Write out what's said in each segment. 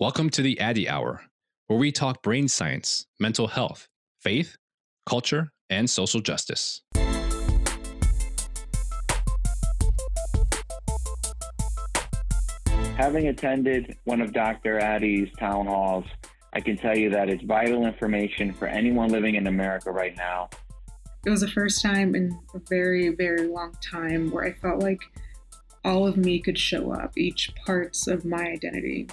Welcome to the Addy Hour, where we talk brain science, mental health, faith, culture, and social justice. Having attended one of Dr. Addy's town halls, I can tell you that it's vital information for anyone living in America right now. It was the first time in a very, very long time where I felt like all of me could show up, each parts of my identity.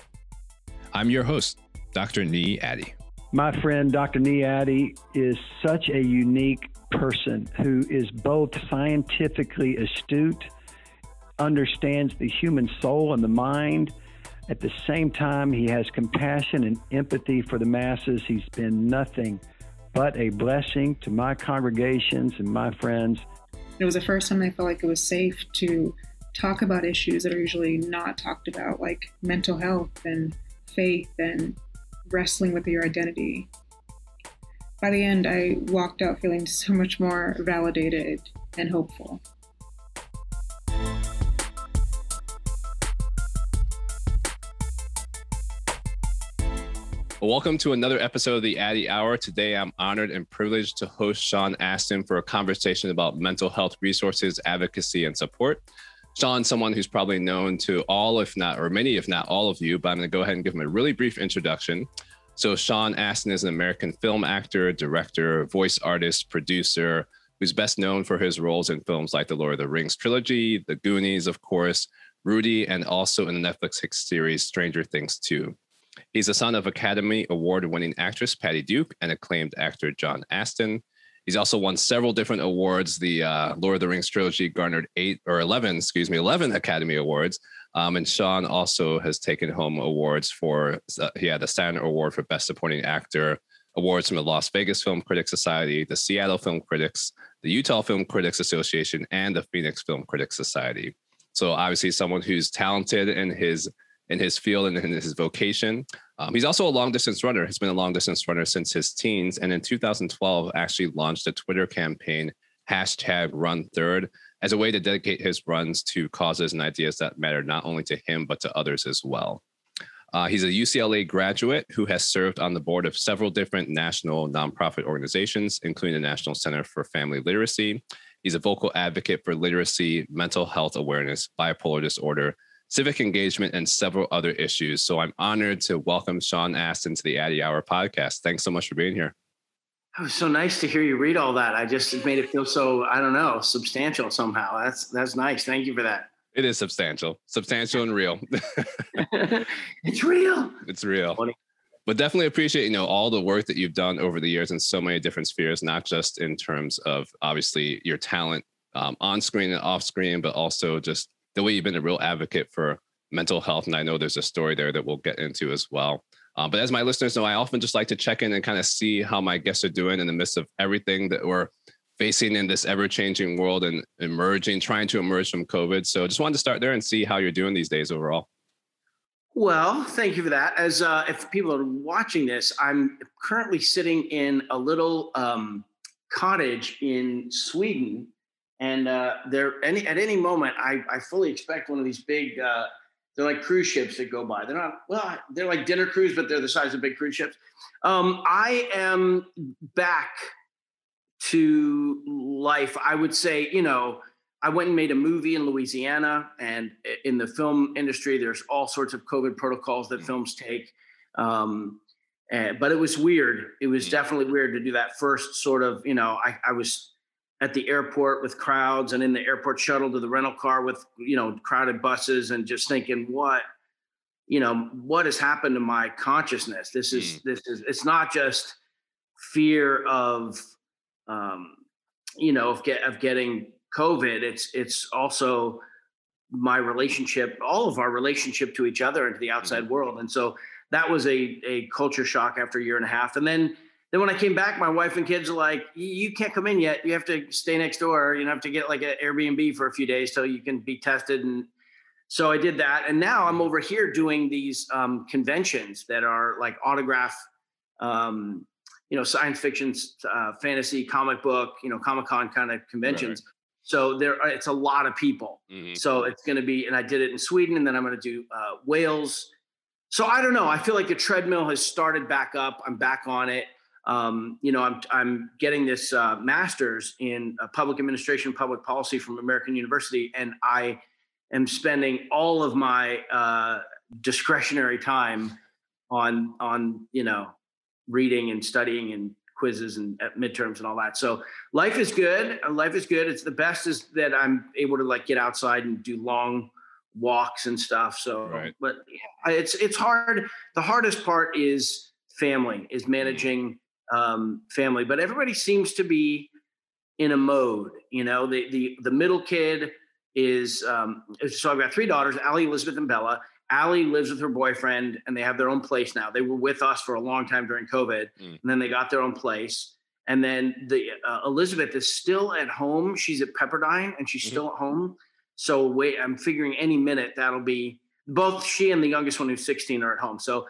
I'm your host, Dr. Nii Addy. My friend Dr. Nii Addy is such a unique person who is both scientifically astute, understands the human soul and the mind. At the same time, he has compassion and empathy for the masses. He's been nothing but a blessing to my congregations and my friends. It was the first time I felt like it was safe to talk about issues that are usually not talked about, like mental health and faith and wrestling with your identity. By the end, I walked out feeling so much more validated and hopeful. welcome to another episode of the Addy Hour. Today, I'm honored and privileged to host Sean Astin for a conversation about mental health resources, advocacy, and support. Sean, someone who's probably known to all, if not, or many, if not all of you, but I'm going to go ahead and give him a really brief introduction. So, Sean Astin is an American film actor, director, voice artist, producer, who's best known for his roles in films like the Lord of the Rings trilogy, The Goonies, of course, Rudy, and also in the Netflix series Stranger Things 2. He's the son of Academy Award winning actress Patty Duke and acclaimed actor John Astin. He's also won several different awards. The uh, Lord of the Rings trilogy garnered eight or 11, excuse me, 11 Academy Awards. Um, and Sean also has taken home awards for, uh, he had the Saturn Award for Best Supporting Actor, awards from the Las Vegas Film Critics Society, the Seattle Film Critics, the Utah Film Critics Association, and the Phoenix Film Critics Society. So obviously someone who's talented in his in his field and in his vocation. Um, he's also a long distance runner. He's been a long distance runner since his teens, and in 2012 actually launched a Twitter campaign hashtag Run Third as a way to dedicate his runs to causes and ideas that matter not only to him but to others as well. Uh, he's a UCLA graduate who has served on the board of several different national nonprofit organizations, including the National Center for Family Literacy. He's a vocal advocate for literacy, mental health awareness, bipolar disorder, civic engagement, and several other issues. So I'm honored to welcome Sean Astin to the Addy Hour podcast. Thanks so much for being here. It was so nice to hear you read all that. I just it made it feel so I don't know substantial somehow. That's that's nice. Thank you for that. It is substantial, substantial and real. it's real. It's real. Funny. But definitely appreciate you know all the work that you've done over the years in so many different spheres, not just in terms of obviously your talent um, on screen and off screen, but also just the way you've been a real advocate for mental health. And I know there's a story there that we'll get into as well. Um, but as my listeners know, I often just like to check in and kind of see how my guests are doing in the midst of everything that we're facing in this ever changing world and emerging, trying to emerge from COVID. So just wanted to start there and see how you're doing these days overall. Well, thank you for that. As uh, if people are watching this, I'm currently sitting in a little um, cottage in Sweden and uh, there any at any moment I, I fully expect one of these big uh, they're like cruise ships that go by. They're not well they're like dinner cruise but they're the size of big cruise ships. Um, i am back to life. I would say you know i went and made a movie in louisiana and in the film industry there's all sorts of covid protocols that mm. films take. Um, and, but it was weird. It was mm. definitely weird to do that first sort of you know i, I was at the airport with crowds and in the airport shuttle to the rental car with you know crowded buses and just thinking what you know what has happened to my consciousness this is mm. this is it's not just fear of um you know of get of getting covid it's it's also my relationship all of our relationship to each other and to the outside mm-hmm. world and so that was a a culture shock after a year and a half and then then when I came back, my wife and kids are like, "You can't come in yet. You have to stay next door. You have to get like an Airbnb for a few days so you can be tested." And so I did that, and now I'm over here doing these um, conventions that are like autograph, um, you know, science fiction, uh, fantasy, comic book, you know, Comic Con kind of conventions. Right. So there, uh, it's a lot of people. Mm-hmm. So it's going to be, and I did it in Sweden, and then I'm going to do uh, Wales So I don't know. I feel like the treadmill has started back up. I'm back on it. Um, you know, I'm I'm getting this uh, master's in uh, public administration, public policy from American University, and I am spending all of my uh, discretionary time on on you know reading and studying and quizzes and uh, midterms and all that. So life is good. Life is good. It's the best is that I'm able to like get outside and do long walks and stuff. So, right. but it's it's hard. The hardest part is family, is mm-hmm. managing um, family. But everybody seems to be in a mode. You know, the the the middle kid is um, so I've got three daughters, Allie, Elizabeth, and Bella. Allie lives with her boyfriend, and they have their own place now. They were with us for a long time during COVID, mm. and then they got their own place. And then the uh, Elizabeth is still at home. She's at Pepperdine, and she's mm-hmm. still at home. So wait, I'm figuring any minute that'll be both she and the youngest one who's 16 are at home. So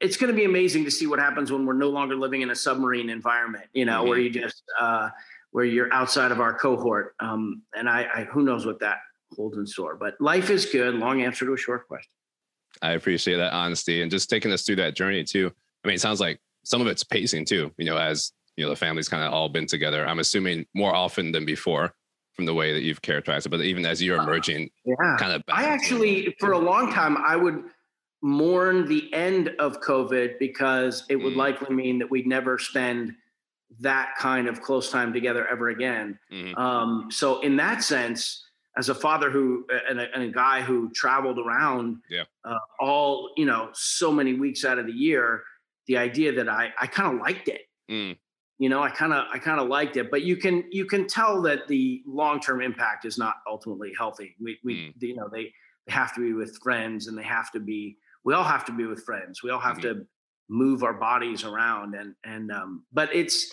it's going to be amazing to see what happens when we're no longer living in a submarine environment, you know, mm-hmm. where you just uh, where you're outside of our cohort. Um, and I, I, who knows what that holds in store. But life is good. Long answer to a short question. I appreciate that honesty and just taking us through that journey too. I mean, it sounds like some of it's pacing too. You know, as you know, the family's kind of all been together. I'm assuming more often than before from the way that you've characterized it. But even as you're uh, emerging, uh, yeah. kind of. I actually, for a long time, I would mourn the end of COVID because it would mm. likely mean that we'd never spend that kind of close time together ever again. Mm-hmm. Um, so, in that sense, as a father who and a, and a guy who traveled around yeah. uh, all you know so many weeks out of the year, the idea that I I kind of liked it. Mm you know i kind of i kind of liked it but you can you can tell that the long-term impact is not ultimately healthy we, we mm. you know they, they have to be with friends and they have to be we all have to be with friends we all have mm-hmm. to move our bodies around and and um but it's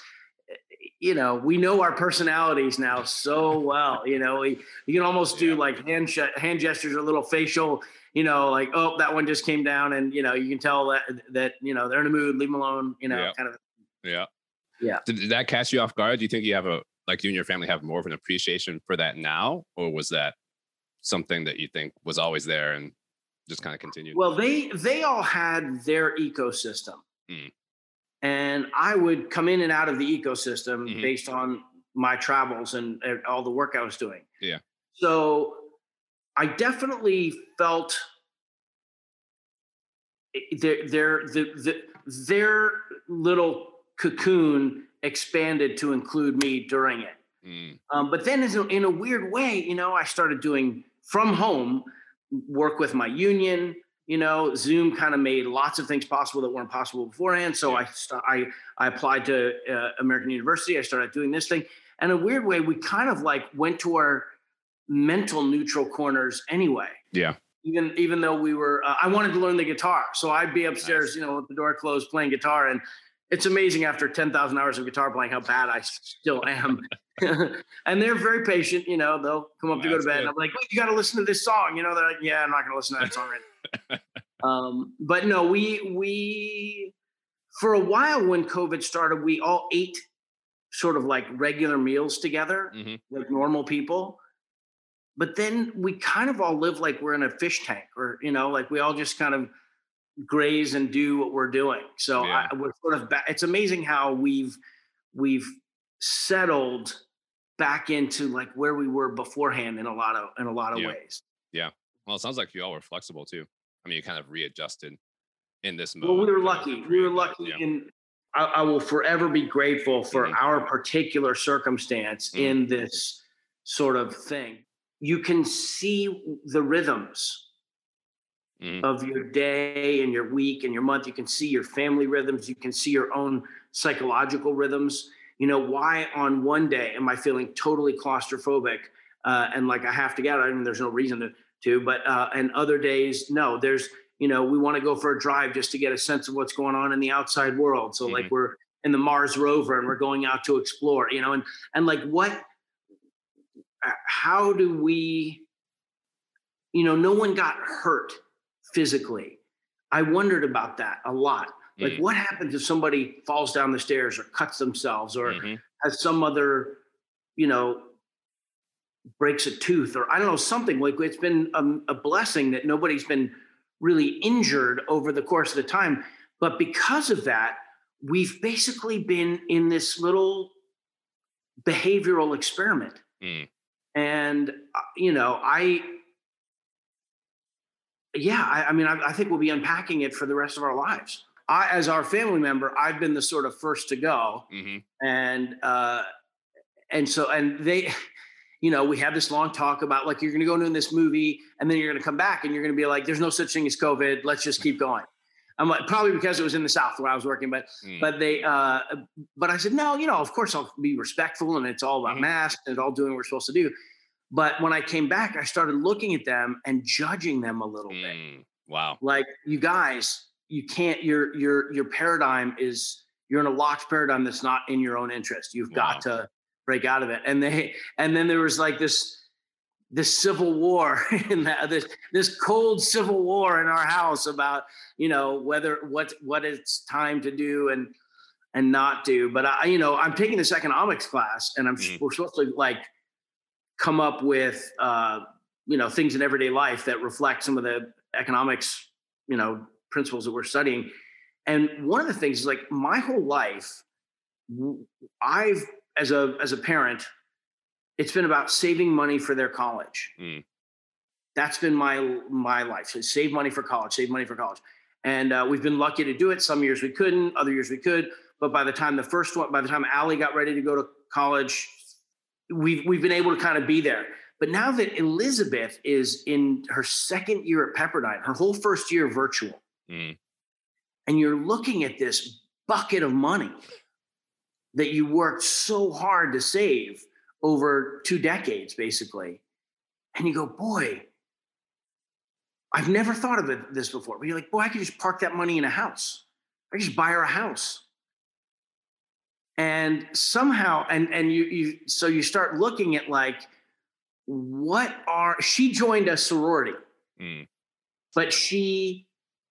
you know we know our personalities now so well you know we, you can almost do like hand sh- hand gestures or little facial you know like oh that one just came down and you know you can tell that that you know they're in a mood leave them alone you know yeah. kind of yeah yeah. Did, that catch you off guard? Do you think you have a like you and your family have more of an appreciation for that now, or was that something that you think was always there and just kind of continued? Well, they they all had their ecosystem, mm. and I would come in and out of the ecosystem mm-hmm. based on my travels and, and all the work I was doing. Yeah. So I definitely felt their their the, the, their little cocoon expanded to include me during it. Mm. Um, but then, in a, in a weird way, you know, I started doing from home work with my union. You know, Zoom kind of made lots of things possible that weren't possible beforehand. So yeah. I, I I applied to uh, American University. I started doing this thing, and in a weird way, we kind of like went to our mental neutral corners anyway. Yeah. Even even though we were, uh, I wanted to learn the guitar, so I'd be upstairs, nice. you know, with the door closed, playing guitar, and it's amazing after 10,000 hours of guitar playing how bad I still am. and they're very patient, you know, they'll come up to go to bed. And I'm like, you got to listen to this song. You know, they're like, yeah, I'm not going to listen to that song right um, but no, we, we, for a while when COVID started, we all ate sort of like regular meals together, mm-hmm. like normal people. But then we kind of all live like we're in a fish tank or, you know, like we all just kind of graze and do what we're doing. So yeah. I, we're sort of back. It's amazing how we've we've settled back into like where we were beforehand in a lot of in a lot of yeah. ways. Yeah. Well, it sounds like you all were flexible too. I mean, you kind of readjusted in this moment. Well, we were lucky. We were lucky, yeah. and I, I, will forever be grateful for mm-hmm. our particular circumstance mm-hmm. in this sort of thing. You can see the rhythms mm-hmm. of your day and your week and your month. You can see your family rhythms. You can see your own psychological rhythms. You know, why on one day am I feeling totally claustrophobic uh, and like I have to get out? I mean, there's no reason to, to but, uh, and other days, no, there's, you know, we want to go for a drive just to get a sense of what's going on in the outside world. So, mm-hmm. like, we're in the Mars rover and we're going out to explore, you know, and, and like, what, uh, how do we, you know, no one got hurt physically. I wondered about that a lot. Like, mm-hmm. what happens if somebody falls down the stairs or cuts themselves or mm-hmm. has some other, you know, breaks a tooth or I don't know, something like it's been a, a blessing that nobody's been really injured over the course of the time. But because of that, we've basically been in this little behavioral experiment. Mm. And, uh, you know, I, yeah, I, I mean, I, I, think we'll be unpacking it for the rest of our lives. I, as our family member, I've been the sort of first to go, mm-hmm. and uh, and so and they, you know, we have this long talk about like you're going to go into this movie, and then you're going to come back, and you're going to be like, "There's no such thing as COVID. Let's just keep going." I'm like, probably because it was in the South where I was working, but mm. but they uh, but I said, no, you know, of course I'll be respectful, and it's all about mm-hmm. masks and all doing what we're supposed to do. But when I came back, I started looking at them and judging them a little mm, bit. Wow. Like you guys, you can't, your your your paradigm is you're in a locked paradigm that's not in your own interest. You've wow. got to break out of it. And they and then there was like this this civil war in that this this cold civil war in our house about you know whether what what it's time to do and and not do but i you know i'm taking this economics class and i'm mm-hmm. we're supposed to like come up with uh, you know things in everyday life that reflect some of the economics you know principles that we're studying. And one of the things is like my whole life i've as a as a parent it's been about saving money for their college. Mm. that's been my my life. So save money for college save money for college. And uh, we've been lucky to do it. Some years we couldn't other years we could. But by the time the first one by the time Allie got ready to go to college we've we've been able to kind of be there. But now that Elizabeth is in her second year at Pepperdine, her whole first year virtual, mm. and you're looking at this bucket of money that you worked so hard to save over two decades, basically, and you go, boy, I've never thought of it, this before. But you're like, boy, I could just park that money in a house. I could just buy her a house and somehow and and you you so you start looking at like what are she joined a sorority mm. but she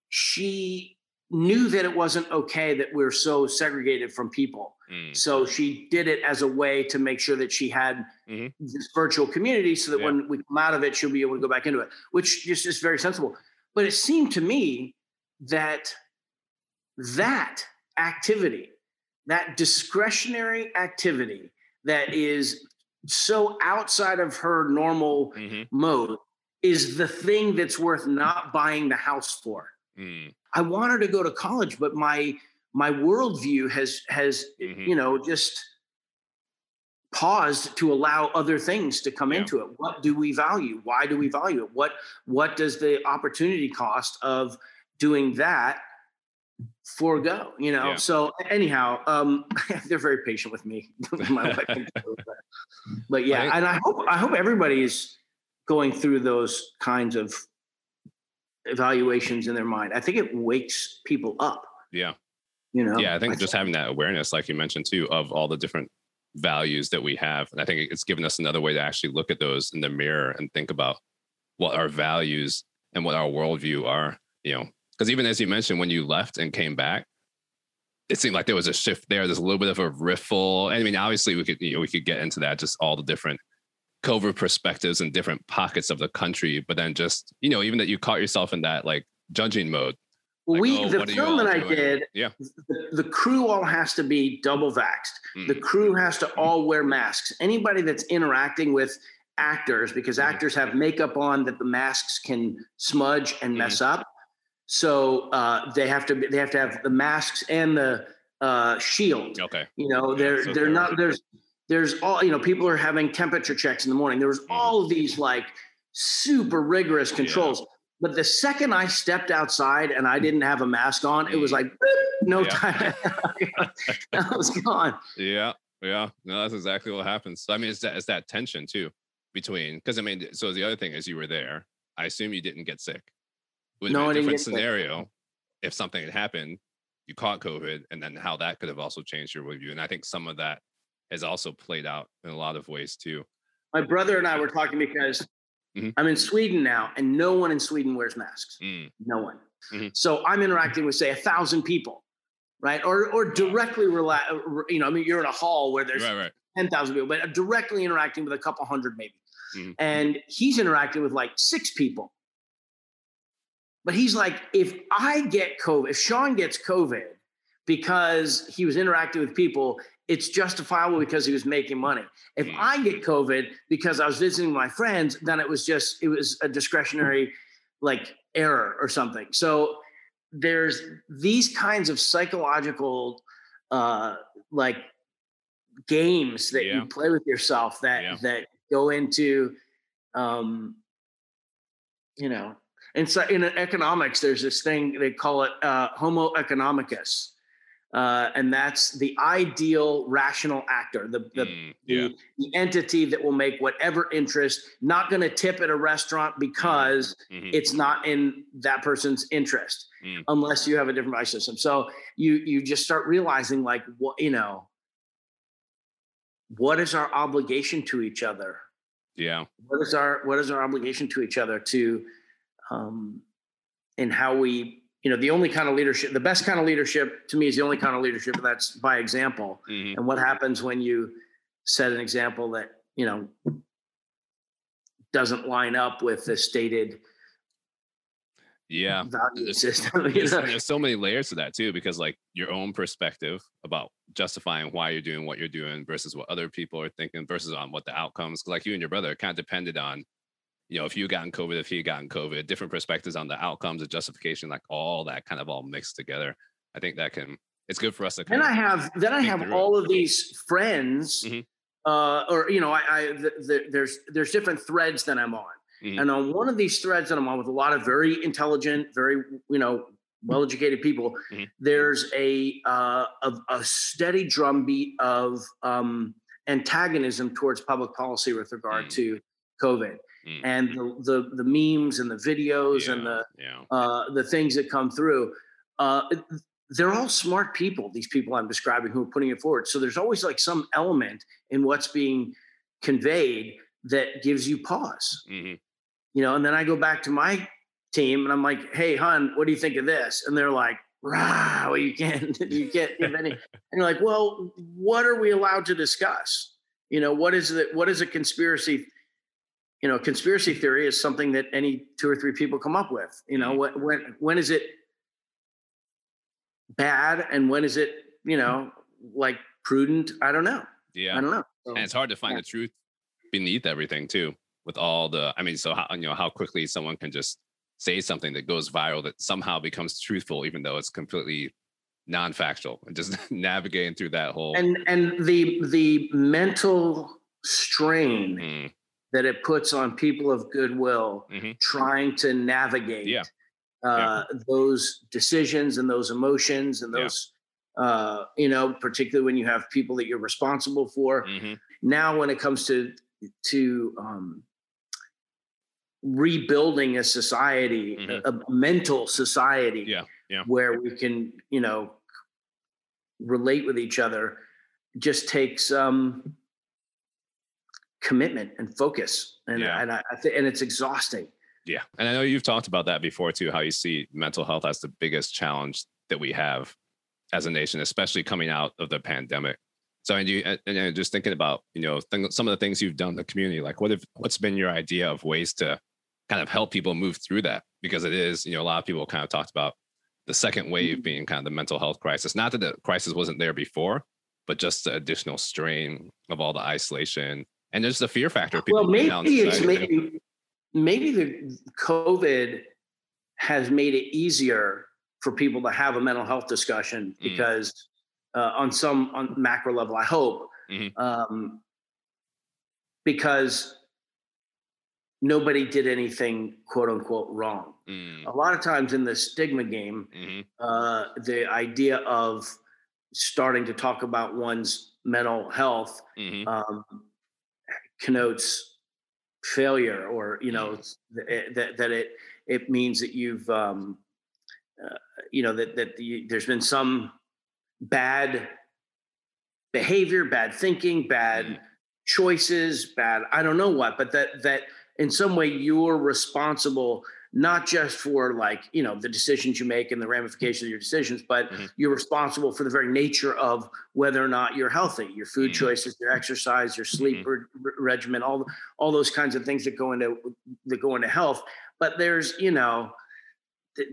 she knew that it wasn't okay that we're so segregated from people mm. so she did it as a way to make sure that she had mm-hmm. this virtual community so that yeah. when we come out of it she'll be able to go back into it which is just is very sensible but it seemed to me that that activity that discretionary activity that is so outside of her normal mm-hmm. mode is the thing that's worth not buying the house for. Mm. I want her to go to college, but my my worldview has has mm-hmm. you know just paused to allow other things to come yeah. into it. What do we value? Why do we value it? What what does the opportunity cost of doing that forego, you know. Yeah. So anyhow, um, they're very patient with me. My wife but yeah, right. and I hope I hope everybody is going through those kinds of evaluations in their mind. I think it wakes people up. Yeah. You know. Yeah, I think I just think. having that awareness, like you mentioned too, of all the different values that we have, and I think it's given us another way to actually look at those in the mirror and think about what our values and what our worldview are. You know, because even as you mentioned, when you left and came back, it seemed like there was a shift there. There's a little bit of a riffle. I mean, obviously, we could you know, we could get into that, just all the different COVID perspectives and different pockets of the country. But then just you know, even that you caught yourself in that like judging mode. Like, we oh, the film that I did, yeah, the, the, crew all has to be double vaxxed. Mm. The crew has to all wear masks. Anybody that's interacting with actors, because mm. actors have makeup on that the masks can smudge and mess mm. up so uh, they have to they have to have the masks and the uh, shield. Okay. You know, they're so they're not there's there's all you know people are having temperature checks in the morning. There was mm-hmm. all of these like super rigorous controls. Yeah. But the second I stepped outside and I didn't have a mask on, it was mm. like no yeah. time. I was gone. Yeah, yeah. No, that's exactly what happens. So, I mean, it's that it's that tension too between because I mean, so the other thing is you were there. I assume you didn't get sick with no, a different scenario, if something had happened, you caught COVID, and then how that could have also changed your review. And I think some of that has also played out in a lot of ways too. My brother and I were talking because mm-hmm. I'm in Sweden now, and no one in Sweden wears masks. Mm. No one. Mm-hmm. So I'm interacting with say a thousand people, right? Or or directly rela- you know, I mean, you're in a hall where there's right, right. ten thousand people, but directly interacting with a couple hundred maybe. Mm-hmm. And he's interacting with like six people But he's like, if I get COVID, if Sean gets COVID because he was interacting with people, it's justifiable because he was making money. If Mm. I get COVID because I was visiting my friends, then it was just it was a discretionary like error or something. So there's these kinds of psychological uh like games that Yeah. you play with yourself that Yeah. that go into um you know and so in economics there's this thing they call it uh, homo economicus uh, and that's the ideal rational actor the, the, Mm, yeah. the entity that will make whatever interest not going to tip at a restaurant because Mhm. it's not in that person's interest Mm. unless you have a different value system so you you just start realizing like what you know what is our obligation to each other Yeah. what is our what is our obligation to each other to um and how we you know the only kind of leadership the best kind of leadership to me is the only kind of leadership that's by example Mhm. and what happens when you set an example that you know doesn't line up with the stated Yeah. There's- system There's, there's so many layers to that too, because like your own perspective about justifying why you're doing what you're doing versus what other people are thinking versus on what the outcomes like you and your brother kind of depended on, you know, if you gotten COVID, if he gotten COVID, different perspectives on the outcomes, the justification, like all that kind of all mixed together. I think that can it's good for us to then I have then I have all of these friends, Mhm. uh, or you know, I, I the, the, there's there's different threads that I'm on, Mhm. and on one of these threads that I'm on with a lot of very intelligent, very you know, well-educated people, Mhm. there's a, uh, a a steady drumbeat of um, antagonism towards public policy with regard Mm. to COVID, Mm. and the, the the memes and the videos and the yeah. uh, the things that come through. Uh, they're all smart people. These people I'm describing who are putting it forward. So there's always like some element in what's being conveyed that gives you pause. Mhm. You know, and then I go back to my team and I'm like, "Hey, hun, what do you think of this?" And they're like, "Rah, well, you can't, you can't give any." And you're like, "Well, what are we allowed to discuss? You know, what is it? What is a conspiracy?" You know, conspiracy theory is something that any two or three people come up with. You know, when when when is it bad and when is it you know like prudent? I don't know. Yeah. I don't know. So, and it's hard to find yeah. the truth beneath everything too with all the i mean so how you know how quickly someone can just say something that goes viral that somehow becomes truthful even though it's completely non-factual and just navigating through that whole and and the the mental strain Mm, that it puts on people of goodwill Mhm. trying to navigate Yeah. Uh, those decisions and those emotions and Yeah. those uh, you know particularly when you have people that you're responsible for mhm, now when it comes to to um, rebuilding a society Mhm. a, a mental society Yeah, yeah. where we can you know relate with each other just takes um commitment and focus. And Yeah. and I, and it's exhausting. Yeah. And i know you've talked about that before too how you see mental health as the biggest challenge that we have as a nation especially coming out of the pandemic. So and you and, and just thinking about you know th- some of the things you've done in the community like what if what's been your idea of ways to kind of help people move through that? Because it is you know a lot of people kind of talked about the second wave mm-hmm. being kind of the mental health crisis. Not that the crisis wasn't there before but just the additional strain of all the isolation and there's the fear factor people well maybe it's maybe maybe the covid has made it easier for people to have a mental health discussion Mm. because uh, on some on macro level i hope Mhm. um, because nobody did anything quote unquote wrong Mm, a lot of times in the stigma game mhm, uh, the idea of starting to talk about one's mental health mhm. um, connotes failure or you know Mm. that, that that it it means that you've um, uh, you know that that you, there's been some bad behavior bad thinking bad Mm. choices bad i don't know what but that that in some way you're responsible not just for like you know the decisions you make and the ramifications of your decisions but Mhm. you're responsible for the very nature of whether or not you're healthy your food Mhm. choices your exercise your sleep re- re- regimen all all those kinds of things that go into that go into health but there's you know th-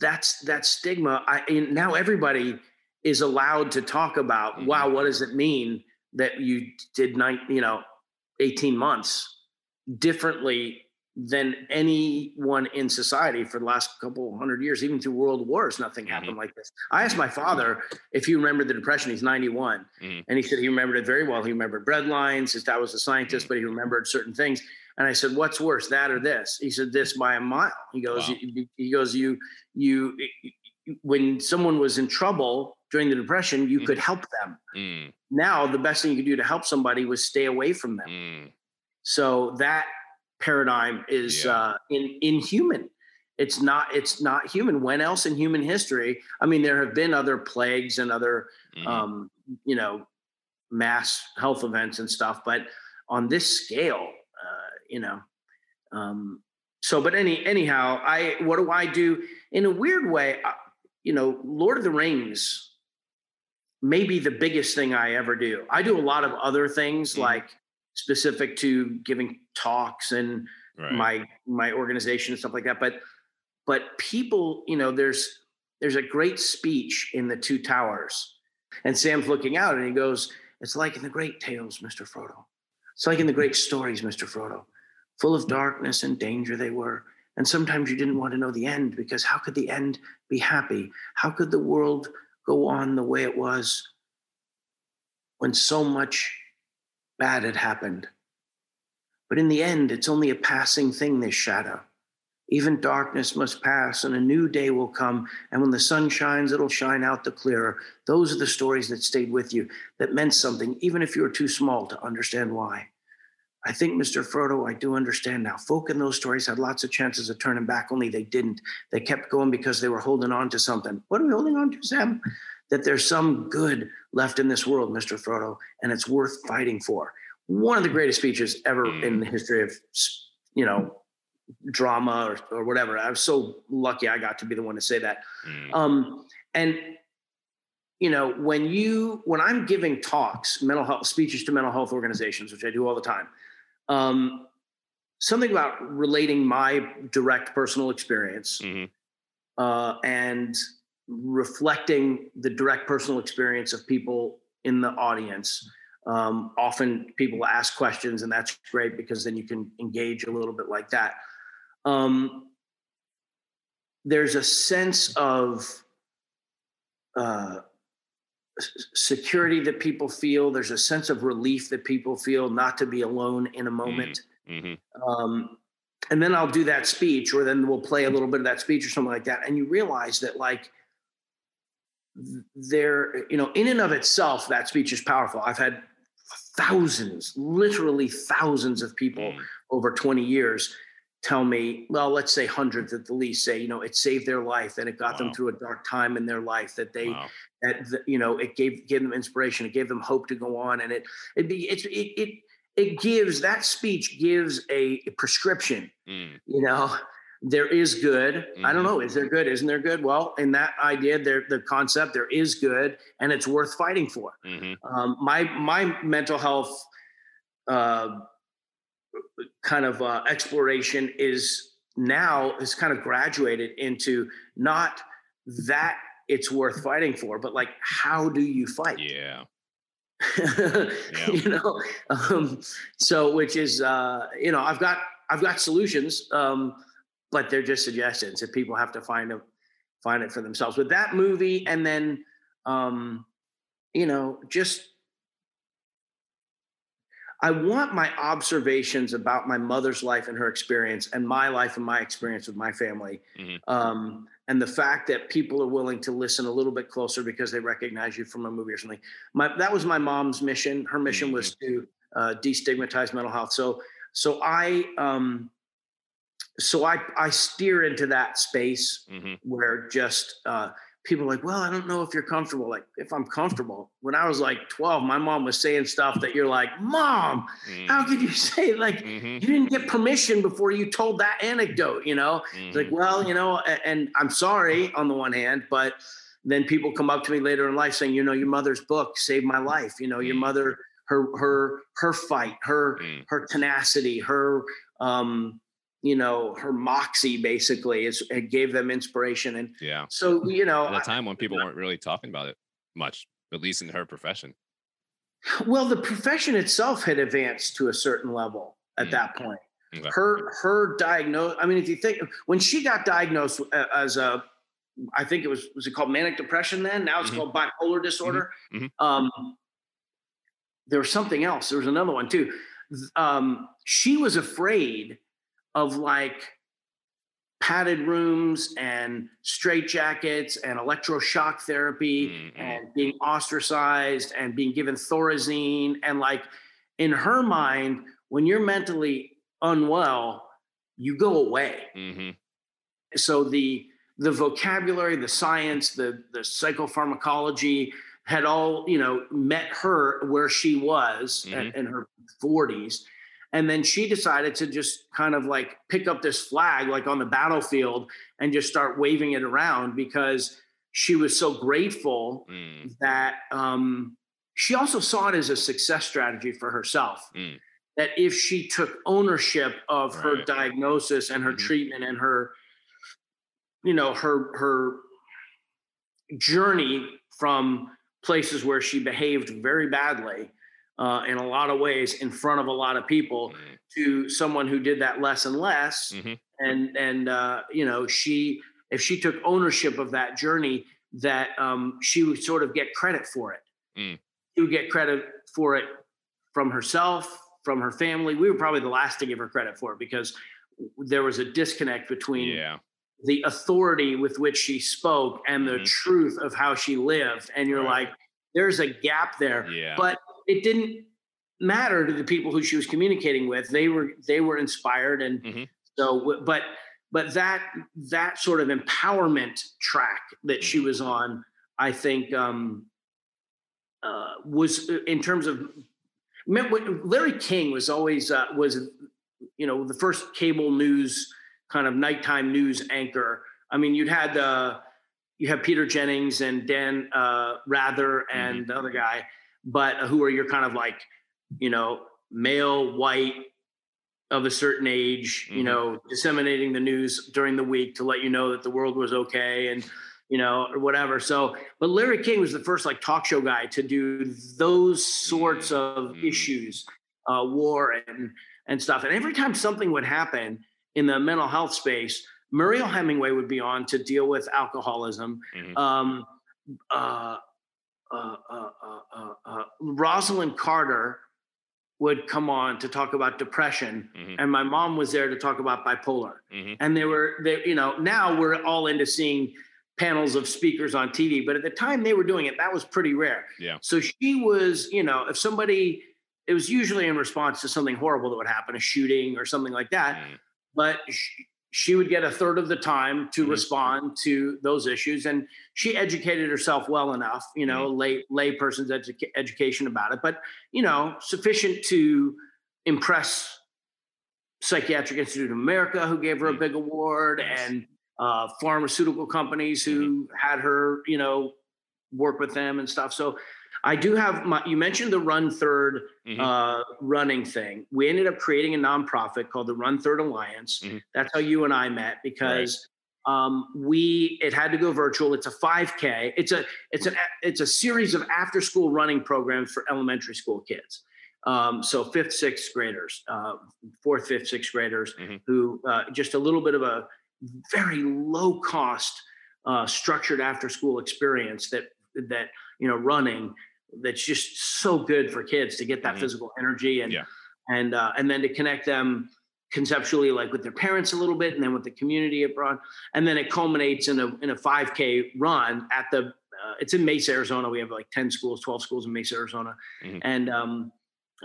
that's that stigma. I and now everybody is allowed to talk about. Mhm. Wow, what does it mean that you did nine? You know, eighteen months differently than anyone in society for the last couple hundred years, even through world wars, nothing happened like this. I asked my father if he remembered the Depression. He's 91. Mhm. And he said he remembered it very well. He remembered bread lines. His dad was a scientist, Mhm. but he remembered certain things. And I said, "What's worse, that or this?" He said, "This by a mile." He goes, Wow. "You- "He goes, you, you, when someone was in trouble during the Depression, you could help them. Mm, Now, the best thing you could do to help somebody was stay away from them. mm, So that paradigm is Yeah. uh, in inhuman. It's not. It's not human. When else in human history? I mean, there have been other plagues and other, mhm. um, you know, mass health events and stuff, but on this scale, uh, you know. Um, so, but any anyhow, I what do I do in a weird way? I, you know, Lord of the Rings may be the biggest thing I ever do. I do a lot of other things Mhm. like specific to giving talks and right. my my organization and stuff like that. But but people, you know, there's there's a great speech in the Two Towers, and Sam's looking out and he goes, "It's like in the great tales, Mister Frodo. It's like in the great stories, Mister Frodo. Full of darkness and danger they were." And sometimes you didn't want to know the end because how could the end be happy? How could the world go on the way it was when so much bad had happened? But in the end, it's only a passing thing, this shadow. Even darkness must pass, and a new day will come. And when the sun shines, it'll shine out the clearer. Those are the stories that stayed with you, that meant something, even if you were too small to understand why. I think, Mr. Frodo, I do understand now. Folk in those stories had lots of chances of turning back, only they didn't. They kept going because they were holding on to something. What are we holding on to, Sam? That there's some good left in this world, Mr. Frodo, and it's worth fighting for. One of the greatest speeches ever Mm. in the history of, you know, drama or, or whatever. I was so lucky I got to be the one to say that. Mm, Um, and you know, when you when I'm giving talks, mental health speeches to mental health organizations, which I do all the time, um, something about relating my direct personal experience mhm. uh, and reflecting the direct personal experience of people in the audience. Um, often people ask questions, and that's great because then you can engage a little bit like that. Um, there's a sense of uh, security that people feel. There's a sense of relief that people feel not to be alone in a moment. Mhm. Um, and then I'll do that speech, or then we'll play a little bit of that speech or something like that. And you realize that, like, there, you know, in and of itself, that speech is powerful. I've had thousands, literally thousands of people Mm. over 20 years tell me, well, let's say hundreds at the least, say, you know, it saved their life, that it got Wow. them through a dark time in their life, that they, Wow. that the, you know, it gave gave them inspiration, it gave them hope to go on, and it it be it's it it it gives that speech gives a, a prescription. Mm, You know, there is good. I don't Mhm. know, is there good? Isn't there good? Well, in that idea, there the concept there is good, and it's worth fighting for mhm. um, my my mental health uh, kind of uh, exploration is now is kind of graduated into not that it's worth fighting for, but like how do you fight? Yeah. you know, um, so which is uh, you know I've got I've got solutions, um, but they're just suggestions if people have to find them find it for themselves. With that movie, and then um, you know just I want my observations about my mother's life and her experience, and my life and my experience with my family, Mhm. um, and the fact that people are willing to listen a little bit closer because they recognize you from a movie or something. My that was my mom's mission. Her mission was to uh, destigmatize mental health. So so I um, so I I steer into that space Mhm. where just uh, people are like, well, I don't know if you're comfortable. Like, if I'm comfortable. When I was like 12, my mom was saying stuff that you're like, Mom, Mm, how could you say like mhm, you didn't get permission before you told that anecdote? You know, it's like, mhm. well, you know, a- and I'm sorry on the one hand, but then people come up to me later in life saying, you know, your mother's book saved my life. You know, your Mm. mother, her her her fight, her Mm. her tenacity, her um you know, her moxie basically is it gave them inspiration. And Yeah. so, you know, At a time when people weren't really talking about it much, at least in her profession. well, the profession itself had advanced to a certain level at Mm. that point. Okay. Her her diagnose. I mean, if you think when she got diagnosed uh, as a, I think it was was it called manic depression then? Now it's Mhm. called bipolar disorder. Mhm. Um, there was something else. There was another one too. Um, she was afraid of like padded rooms and straitjackets and electroshock therapy Mm, mm. and being ostracized and being given thorazine and like in her mind when you're mentally unwell you go away hmm so the the vocabulary the science the the psychopharmacology had all you know met her where she was Mhm. in her 40s and then she decided to just kind of like pick up this flag like on the battlefield and just start waving it around because she was so grateful Mm, that um, she also saw it as a success strategy for herself. Mm. That if she took ownership of her diagnosis and her Mhm. treatment and her, you know, her her journey from places where she behaved very badly uh, in a lot of ways in front of a lot of people mm, to someone who did that less and less mhm. and and uh, you know she if she took ownership of that journey that um, she would sort of get credit for it Mm. she would get credit for it from herself from her family we were probably the last to give her credit for it because there was a disconnect between Yeah. the authority with which she spoke and the Mhm. truth of how she lived and you're Right. like there's a gap there Yeah. but it didn't matter to the people who she was communicating with they were they were inspired and Mhm. so but but that that sort of empowerment track that she Mhm. was on i think um uh was uh, in terms of meant what larry king was always uh was you know the first cable news kind of nighttime news anchor i mean you'd had uh you have peter jennings and dan uh rather and the other guy but who are your kind of like you know male white of a certain age you Mhm. know disseminating the news during the week to let you know that the world was okay and you know or whatever so but larry king was the first like talk show guy to do those sorts of Mhm. issues uh war and and stuff and every time something would happen in the mental health space mariel hemingway would be on to deal with alcoholism Mhm. um, uh, uh, uh, uh, uh, uh, Rosalynn Carter would come on to talk about depression, Mhm. and my mom was there to talk about bipolar. Mhm. And they were, they, you know, now we're all into seeing panels of speakers on TV, but at the time they were doing it, that was pretty rare. Yeah. So she was, you know, if somebody, it was usually in response to something horrible that would happen, a shooting or something like that Mm. but she, she would get a third of the time to Mhm. respond to those issues and she educated herself well enough you know lay lay person's educa- education about it but you know sufficient to impress psychiatric institute of america who gave her a Mhm. big award Nice. and uh, pharmaceutical companies who had her you know work with them and stuff so i do have my you mentioned the run third Mhm. uh, running thing. We ended up creating a nonprofit called the Run Third Alliance. Mhm. That's how you and I met because um, we it had to go virtual. It's a 5K. It's a it's an it's a series of after school running programs for elementary school kids. Um, so fifth, sixth graders, uh, fourth, fifth, sixth graders Mhm. who uh, just a little bit of a very low cost uh, structured after school experience that that you know running that's just so good for kids to get that Mhm. physical energy and Yeah. and uh, and then to connect them conceptually like with their parents a little bit and then with the community abroad and then it culminates in a in a 5k run at the uh, it's in Mesa Arizona we have like 10 schools 12 schools in Mesa Arizona Mhm. and um,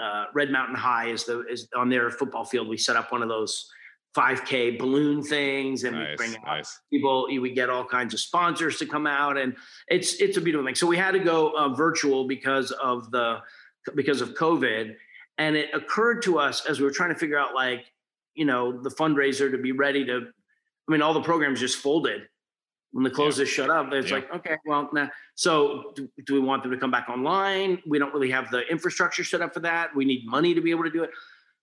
uh, Red Mountain High is the is on their football field we set up one of those 5k balloon things and we bring out Nice. people we get all kinds of sponsors to come out and it's it's a beautiful thing so we had to go uh, virtual because of the because of covid and it occurred to us as we were trying to figure out like you know the fundraiser to be ready to i mean all the programs just folded when the closes shut up it's Yeah. like okay well nah. so do, do we want them to come back online we don't really have the infrastructure set up for that we need money to be able to do it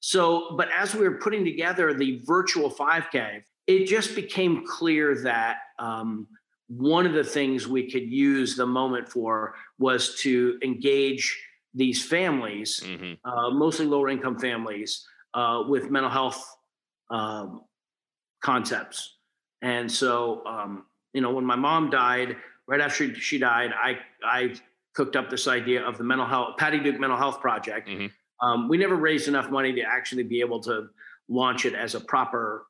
So, but as we were putting together the virtual 5K, it just became clear that um, one of the things we could use the moment for was to engage these families, mm-hmm. uh, mostly lower income families, uh, with mental health um, concepts. And so, um, you know, when my mom died, right after she died, I I cooked up this idea of the mental health Patty Duke Mental Health Project. Mm-hmm. Um, we never raised enough money to actually be able to launch it as a proper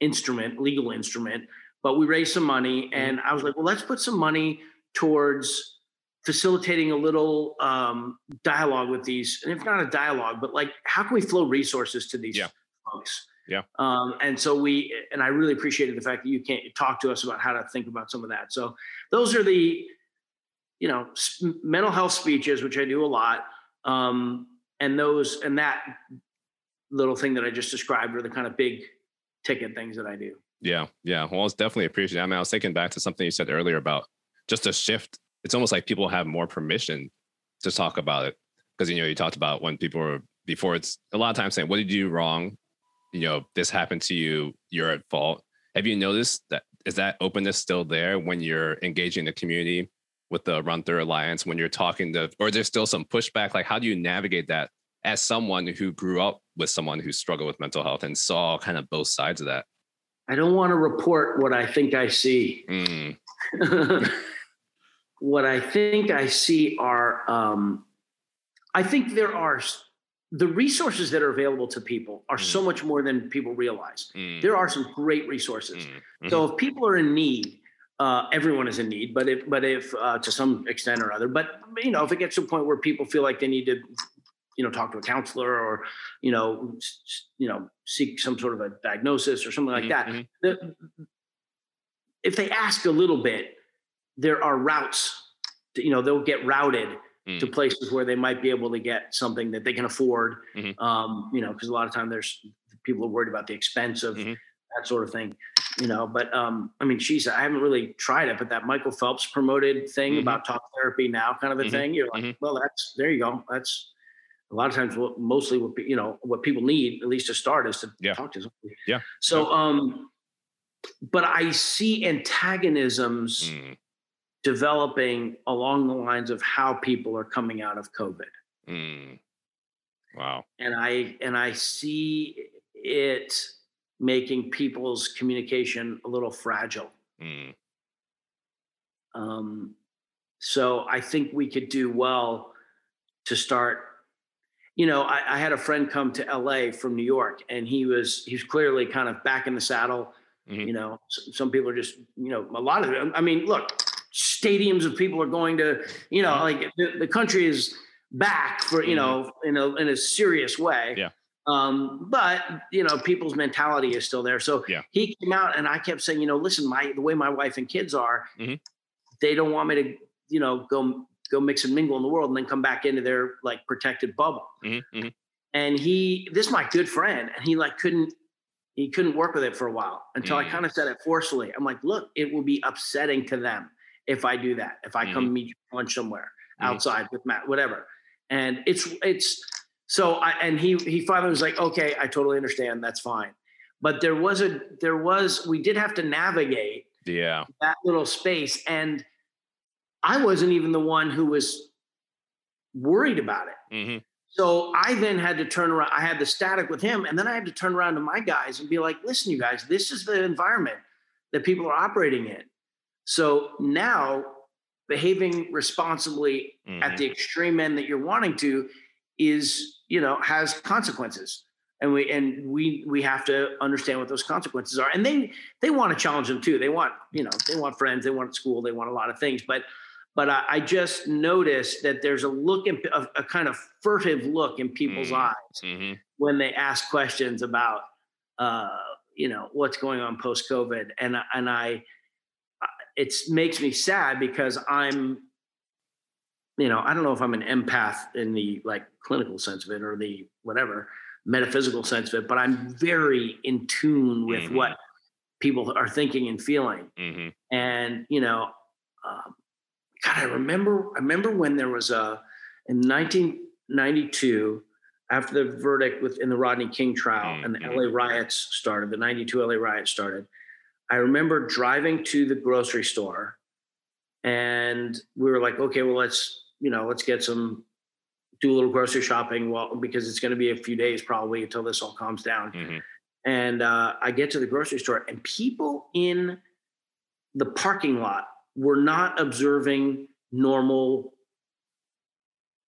instrument, legal instrument. But we raised some money, mm-hmm. and I was like, well, let's put some money towards facilitating a little um, dialogue with these, and if not a dialogue, but like how can we flow resources to these yeah. folks? Yeah. Um, and so we, and I really appreciated the fact that you can't talk to us about how to think about some of that. So those are the, you know, mental health speeches, which I do a lot. Um, and those, and that little thing that I just described are the kind of big ticket things that I do. Yeah. Yeah. Well, it's definitely appreciated. I mean, I was thinking back to something you said earlier about just a shift. It's almost like people have more permission to talk about it. Cause, you know, you talked about when people were before it's a lot of times saying, what did you do wrong? you know this happened to you you're at fault have you noticed that is that openness still there when you're engaging the community with the run through alliance when you're talking to or there's still some pushback like how do you navigate that as someone who grew up with someone who struggled with mental health and saw kind of both sides of that i don't want to report what i think i see mm. what i think i see are um, i think there are the resources that are available to people are mm. so much more than people realize. Mm. There are some great resources. Mm. Mm-hmm. So if people are in need, uh, everyone is in need, but if but if uh, to some extent or other, but you know, if it gets to a point where people feel like they need to, you know, talk to a counselor or, you know, you know, seek some sort of a diagnosis or something like mm-hmm. that, the, if they ask a little bit, there are routes. To, you know, they'll get routed mm. to places where they might be able to get something that they can afford. Mm-hmm. Um, you know, because a lot of time there's people are worried about the expense of mm-hmm. that sort of thing. You know, but um, I mean, geez, I haven't really tried it, but that Michael Phelps promoted thing mm-hmm. about talk therapy now, kind of a mm-hmm. thing. You're like, mm-hmm. well, that's there you go. That's a lot of times what mostly what you know what people need at least to start is to yeah. talk to somebody. Yeah. So um but I see antagonisms mm developing along the lines of how people are coming out of COVID. Mm. Wow. And I and I see it making people's communication a little fragile. Mm. Um, so I think we could do well to start. You know, I, I, had a friend come to LA from New York, and he was he's clearly kind of back in the saddle. Mm-hmm. You know, some people are just you know a lot of them. I mean, look, stadiums of people are going to, you know, like the, the country is back for, you mm-hmm. know, in a, in a serious way. Yeah. Um, but you know, people's mentality is still there. So yeah. he came out and I kept saying, you know, listen, my, the way my wife and kids are, mm-hmm. they don't want me to, you know, go, go mix and mingle in the world and then come back into their like protected bubble. Mm-hmm. mm-hmm. And he, this is my good friend. And he like, couldn't, he couldn't work with it for a while until I mm. kind of said it forcefully. I'm like, look, it will be upsetting to them if I do that. If I mm-hmm. come meet you lunch somewhere mm-hmm. outside with Matt, whatever. And it's it's so I and he he finally was like, okay, I totally understand. That's fine. But there was a there was we did have to navigate yeah that little space. And I wasn't even the one who was worried about it. Mm-hmm. So I then had to turn around. I had the static with him, and then I had to turn around to my guys and be like, listen, you guys, this is the environment that people are operating in. So now behaving responsibly mm-hmm. at the extreme end that you're wanting to is, you know, has consequences. And we and we we have to understand what those consequences are. And they they want to challenge them too. They want, you know, they want friends, they want school, they want a lot of things. But but I, I just noticed that there's a look in a, a kind of furtive look in people's mm-hmm. eyes mm-hmm. when they ask questions about uh, you know, what's going on post COVID. And and I it makes me sad because I'm, you know, I don't know if I'm an empath in the like clinical sense of it or the whatever metaphysical sense of it, but I'm very in tune with mm-hmm. what people are thinking and feeling. Mm-hmm. And you know, um, God, I remember, I remember when there was a in 1992, after the verdict within the Rodney King trial and the. LA riots started, the 92 LA riots started, I remember driving to the grocery store and we were like, okay, well, let's, you know, let's get some, do a little grocery shopping well, because it's going to be a few days probably until this all calms down. Mhm. And uh, I get to the grocery store and people in the parking lot were not observing normal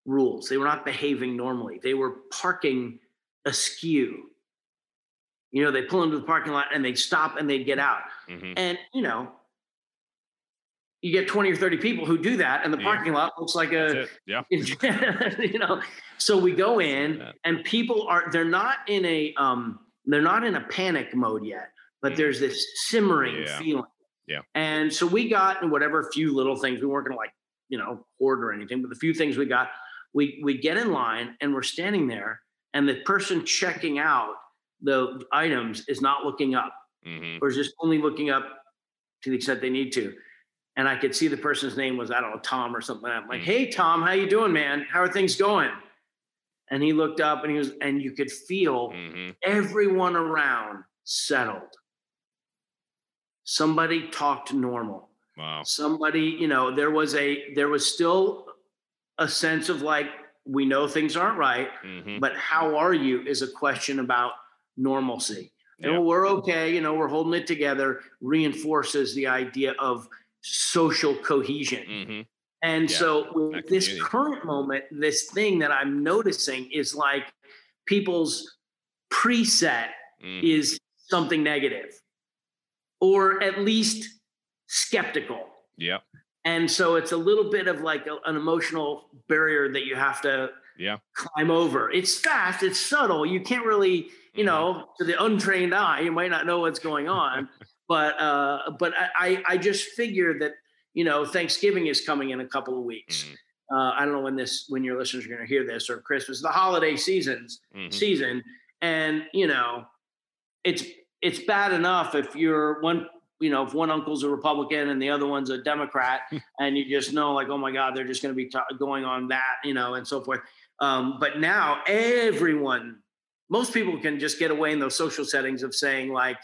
rules. They were not behaving normally. They were parking askew. You know, they pull into the parking lot and they'd stop and they'd get out. Mhm. And, you know, you get 20 or 30 people who do that, and the Yeah. parking lot looks like a. Yeah. you know so we go in and people are they're not in a um they're not in a panic mode yet but Mm. there's this simmering Yeah. feeling Yeah. and so we got whatever few little things we weren't gonna like you know hoard or anything but the few things we got we we get in line and we're standing there and the person checking out the items is not looking up hmm or is just only looking up to the extent they need to. And I could see the person's name was, I don't know, Tom or something. I'm like, Mm. hey, Tom, how you doing, man? How are things going? And he looked up and he was, and you could feel hmm everyone around settled. Somebody talked normal. Wow. Somebody, you know, there was a, there was still a sense of like, we know things aren't right, hmm but how are you is a question about normalcy. And we're okay, you know, we're holding it together, reinforces the idea of social cohesion. hmm And Yeah, so with this community. current moment, this thing that I'm noticing is like people's preset hmm is something negative or at least skeptical. Yep. And so it's a little bit of like a- an emotional barrier that you have to Yeah. climb over. It's fast, it's subtle. You can't really, you Mhm. know, to the untrained eye, you might not know what's going on. but uh, but I, I just figure that you know Thanksgiving is coming in a couple of weeks. Mhm. Uh, I don't know when this when your listeners are going to hear this or Christmas, the holiday seasons Mhm. season, and you know, it's it's bad enough if you're one you know if one uncle's a republican and the other one's a democrat and you just know like oh my god they're just going to be ta- going on that you know and so forth um, but now everyone most people can just get away in those social settings of saying like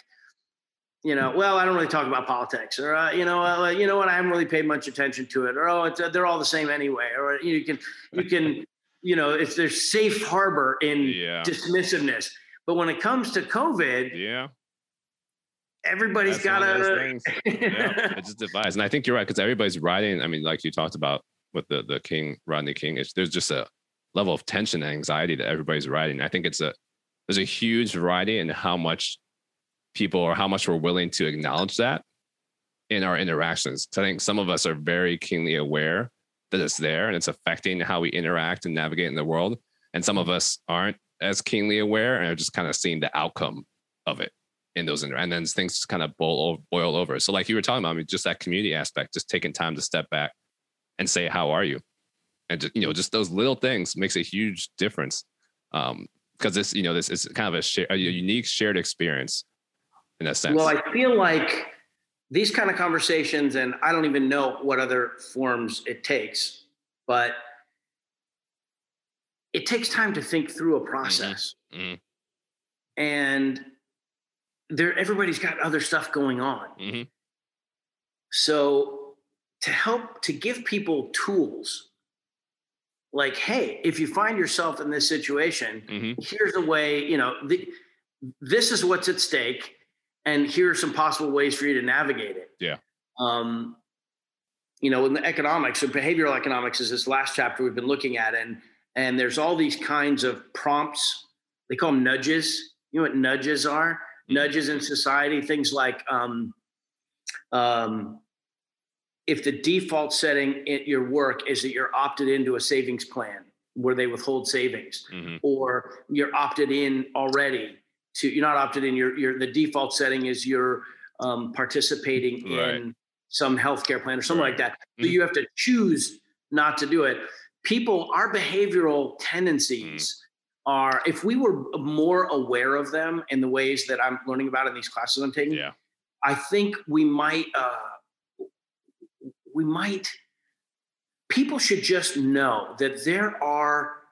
you know well i don't really talk about politics or uh, you know uh, you know what i haven't really paid much attention to it or oh it's, uh, they're all the same anyway or you can you can you know it's there's safe harbor in Yeah. dismissiveness but when it comes to covid Yeah. everybody's That's one of those got things. yeah, it just divides. And I think you're right because everybody's riding. I mean, like you talked about with the the King Rodney King, it's, there's just a level of tension and anxiety that everybody's riding. I think it's a there's a huge variety in how much people or how much we're willing to acknowledge that in our interactions. I think some of us are very keenly aware that it's there and it's affecting how we interact and navigate in the world, and some of us aren't as keenly aware and are just kind of seeing the outcome of it in those inter- and then things just kind of boil, boil over. So like you were talking about, I mean, just that community aspect, just taking time to step back and say, how are you? And just, you know, just those little things makes a huge difference. Um, because this, you know, this is kind of a, share, a unique shared experience in a sense. well i feel like these kind of conversations and i don't even know what other forms it takes but it takes time to think through a process Mhm. and there everybody's got other stuff going on Mhm. So to help to give people tools like, hey, if you find yourself in this situation, Mhm. here's a way, you know, the, this is what's at stake, and here are some possible ways for you to navigate it. Yeah. Um, you know, in the economics, so behavioral economics is this last chapter we've been looking at, and and there's all these kinds of prompts. They call them nudges. You know what nudges are? Mhm. Nudges in society, things like um, um, if the default setting at your work is that you're opted into a savings plan where they withhold savings, Mhm. or you're opted in already to you're not opted in. Your your the default setting is you're um, participating Right. in some healthcare plan or something Right. like that. So Mhm. you have to choose not to do it. People, our behavioral tendencies Mm. are if we were more aware of them in the ways that I'm learning about in these classes I'm taking, Yeah. I think we might uh, we might people should just know that there are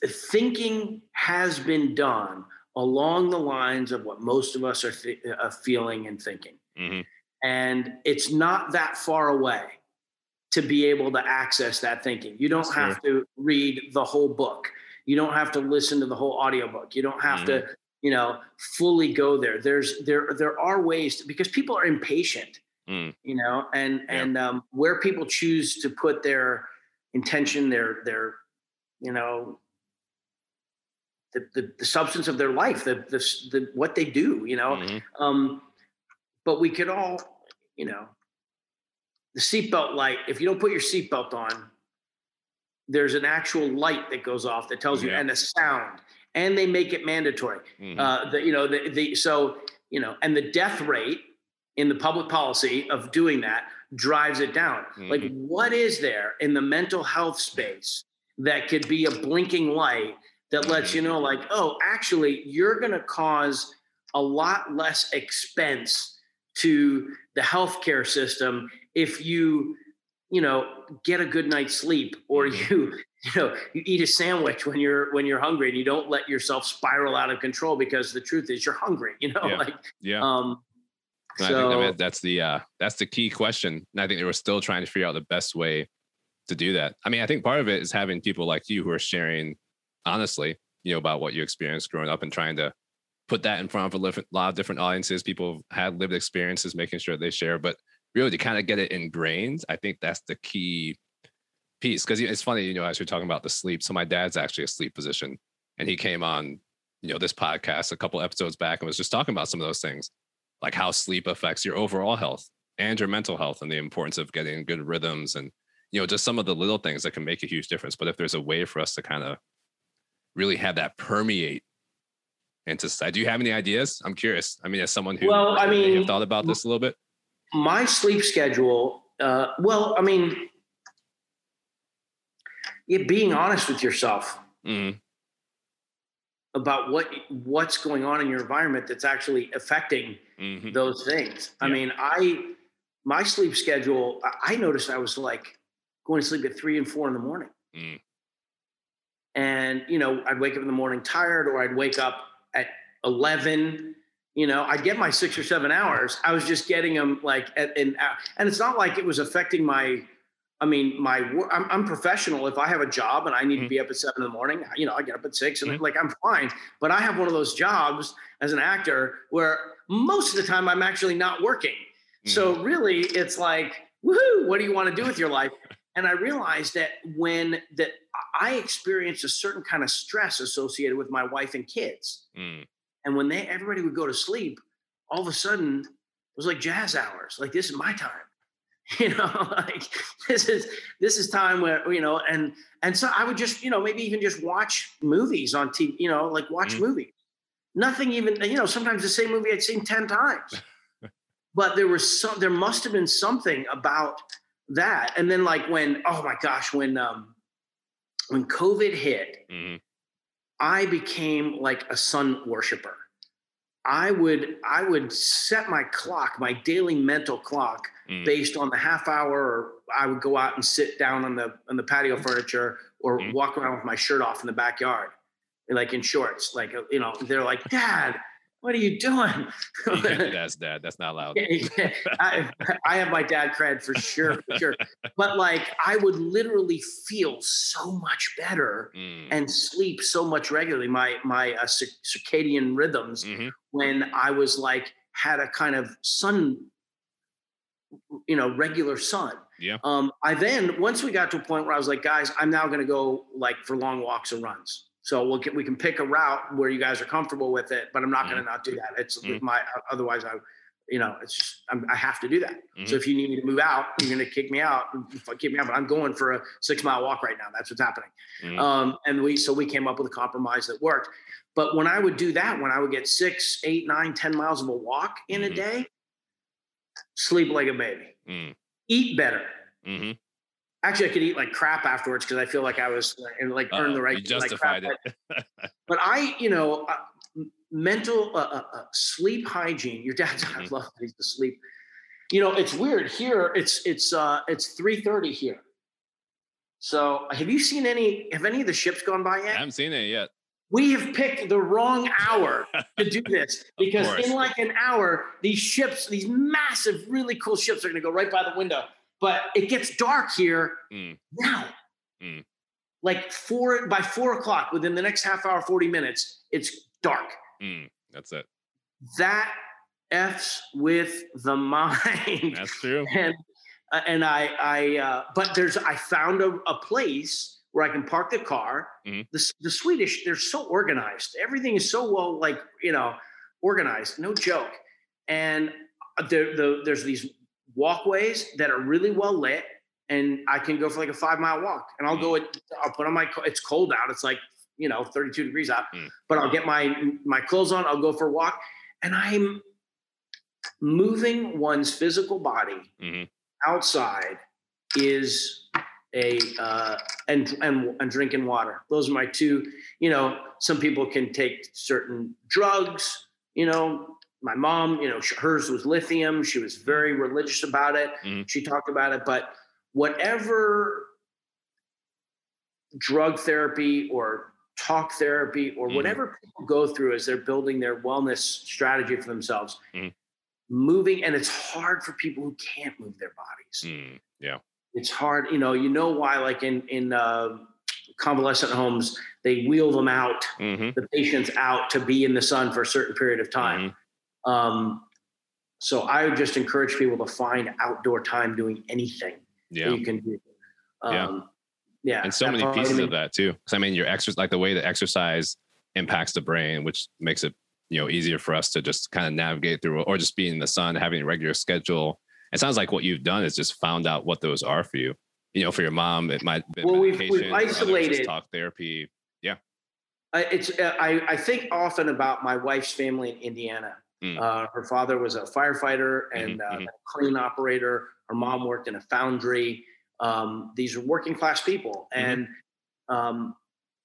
th- thinking has been done along the lines of what most of us are th- uh, feeling and thinking. Mm-hmm. And it's not that far away to be able to access that thinking. You don't That's have to read the whole book. You don't have to listen to the whole audiobook. You don't have Mm-hmm. to, you know, fully go there. There's there there are ways to, because people are impatient, Mm. you know, and Yeah. and um, where people choose to put their intention, their their, you know, the, the, the substance of their life, the, the the what they do, you know. Mhm. Um, but we could all, you know, the seatbelt light. If you don't put your seatbelt on, there's an actual light that goes off that tells you, Yeah. and a sound, and they make it mandatory. Mhm. Uh, the, you know, the, the so you know, and the death rate in the public policy of doing that drives it down. Like, Mhm. what is there in the mental health space that could be a blinking light that lets you know, like, oh, actually, you're going to cause a lot less expense to the healthcare system if you, you know, get a good night's sleep or Mhm. you, you know, you eat a sandwich when you're when you're hungry and you don't let yourself spiral out of control because the truth is you're hungry. You know, Yeah. like Yeah. um. And I think So that, that's the uh, that's the key question. And I think they were still trying to figure out the best way to do that. I mean, I think part of it is having people like you who are sharing honestly, you know, about what you experienced growing up and trying to put that in front of a lot of different audiences. People have had lived experiences, making sure they share, but really to kind of get it ingrained, I think that's the key piece. Because it's funny, you know, as you're talking about the sleep. So my dad's actually a sleep physician, and he came on, you know, this podcast a couple episodes back and was just talking about some of those things like how sleep affects your overall health and your mental health and the importance of getting good rhythms and you know just some of the little things that can make a huge difference but if there's a way for us to kind of really have that permeate into society do you have any ideas i'm curious i mean as someone who Well, I may have mean, thought about this a little bit my sleep schedule. Uh, well, I mean, yeah, being honest with yourself Mhm. about what what's going on in your environment that's actually affecting Mhm. those things. I mean, I my sleep schedule. I- I noticed I was like going to sleep at three and four in the morning, Mm. And you know, I'd wake up in the morning tired, or I'd wake up at eleven. You know, I'd get my six or seven hours. I was just getting them like at and and it's not like it was affecting my. I mean, my I'm, I'm professional. If I have a job and I need to Mhm. be up at seven in the morning, you know, I get up at six and Mhm. like I'm fine. But I have one of those jobs as an actor where most of the time I'm actually not working. So Mm-hmm. really, it's like, woohoo! What do you want to do with your life? And I realized that when that I experienced a certain kind of stress associated with my wife and kids, Mm. and when they everybody would go to sleep, all of a sudden it was like jazz hours. Like this is my time. You know, like this is this is time where you know, and and so I would just you know maybe even just watch movies on TV. You know, like watch Mhm. movies. Nothing even you know sometimes the same movie I'd seen ten times. but there was some there must have been something about that. And then like when oh my gosh when um when COVID hit Mhm. I became like a sun worshiper. I would I would set my clock, my daily mental clock, Mm. based on the half hour. Or I would go out and sit down on the on the patio furniture, or Mhm. walk around with my shirt off in the backyard, like in shorts. Like you know, they're like, Dad, what are you doing? You can't do that as dad that's not allowed I, I have my dad cred for sure, for sure. But like, I would literally feel so much better Mm. and sleep so much regularly. My my uh, circadian rhythms Mhm. when I was like had a kind of sun, you know, regular sun. Yeah. Um, I then once we got to a point where I was like, guys, I'm now going to go like for long walks or runs. So we'll get, we can pick a route where you guys are comfortable with it, but I'm not going to not do that. It's Mhm. my otherwise I, you know, it's just I'm, I have to do that. Mhm. So if you need me to move out, you're going to kick me out, kick me out. But I'm going for a six mile walk right now. That's what's happening. Mhm. Um, and we so we came up with a compromise that worked. But when I would do that, when I would get six, eight, nine, ten miles of a walk in a day, sleep like a baby, Mm. eat better. Actually, I could eat like crap afterwards because I feel like I was and like earned the right. you like justified crap. it But I, you know, uh, mental uh, uh, uh, sleep hygiene. Your dad's. I Mhm. love that he's asleep. You know, it's weird here. It's it's uh it's three thirty here. So, have you seen any? Have any of the ships gone by yet? I haven't seen it yet. We have picked the wrong hour to do this because in like an hour, these ships, these massive, really cool ships, are going to go right by the window. But it gets dark here Mm. now. Mm. Like four by four o'clock, within the next half hour, forty minutes, it's dark. Mm, that's it. That f's with the mind. That's true. and uh, and I I uh, but there's I found a, a place where I can park the car. Mhm. The the Swedish they're so organized. Everything is so well like you know organized. No joke. And there the, there's these walkways that are really well lit, and I can go for like a five mile walk. And I'll go. At, I'll put on my. It's cold out. It's like you know 32 degrees out. Mm. But I'll get my my clothes on. I'll go for a walk, and I'm moving one's physical body Mhm. outside is a uh, and and and drinking water. Those are my two. You know, some people can take certain drugs. You know, my mom. You know, hers was lithium. She was very religious about it. Mhm. She talked about it, but whatever drug therapy or talk therapy or Mhm. whatever people go through as they're building their wellness strategy for themselves Mhm. moving and it's hard for people who can't move their bodies Mm, yeah. it's hard you know you know why like in in uh, convalescent homes they wheel them out hmm the patients out to be in the sun for a certain period of time Mm-hmm. Um, so i would just encourage people to find outdoor time doing anything Yeah. that you can do Yeah. um, yeah and so many part, I pieces mean, of that too. Because I mean, your exercise, like the way the exercise impacts the brain, which makes it you know easier for us to just kind of navigate through, or just be in the sun, having a regular schedule. It sounds like what you've done is just found out what those are for you. You know, for your mom, it might be Well, we've- we've isolated- talk therapy. Yeah. I, it's uh, I, I think often about my wife's family in Indiana. Mm. Uh, her father was a firefighter and Mhm, uh, mhm. a crane operator. Her mom worked in a foundry. Um, these are working class people, Mhm. and um,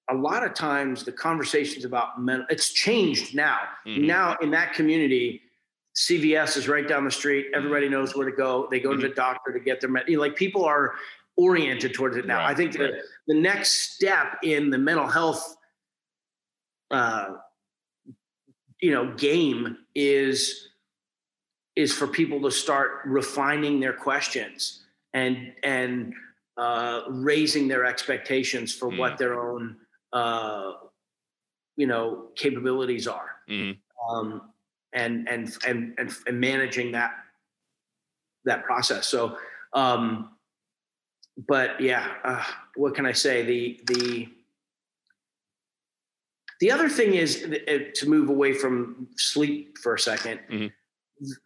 a lot of times the conversations about mental it's changed now. Mhm. Now in that community, CVS is right down the street. Everybody knows where to go. They go to the doctor to get their med- you know, like people are oriented towards it now. Right, I think the, right. the next step in the mental health uh, you know game is is for people to start refining their questions and and uh, raising their expectations for Mm. what their own uh, you know capabilities are Mhm. um, and, and and and and managing that that process so um, but yeah uh, what can i say the the the other thing is uh, to move away from sleep for a 2nd Mhm.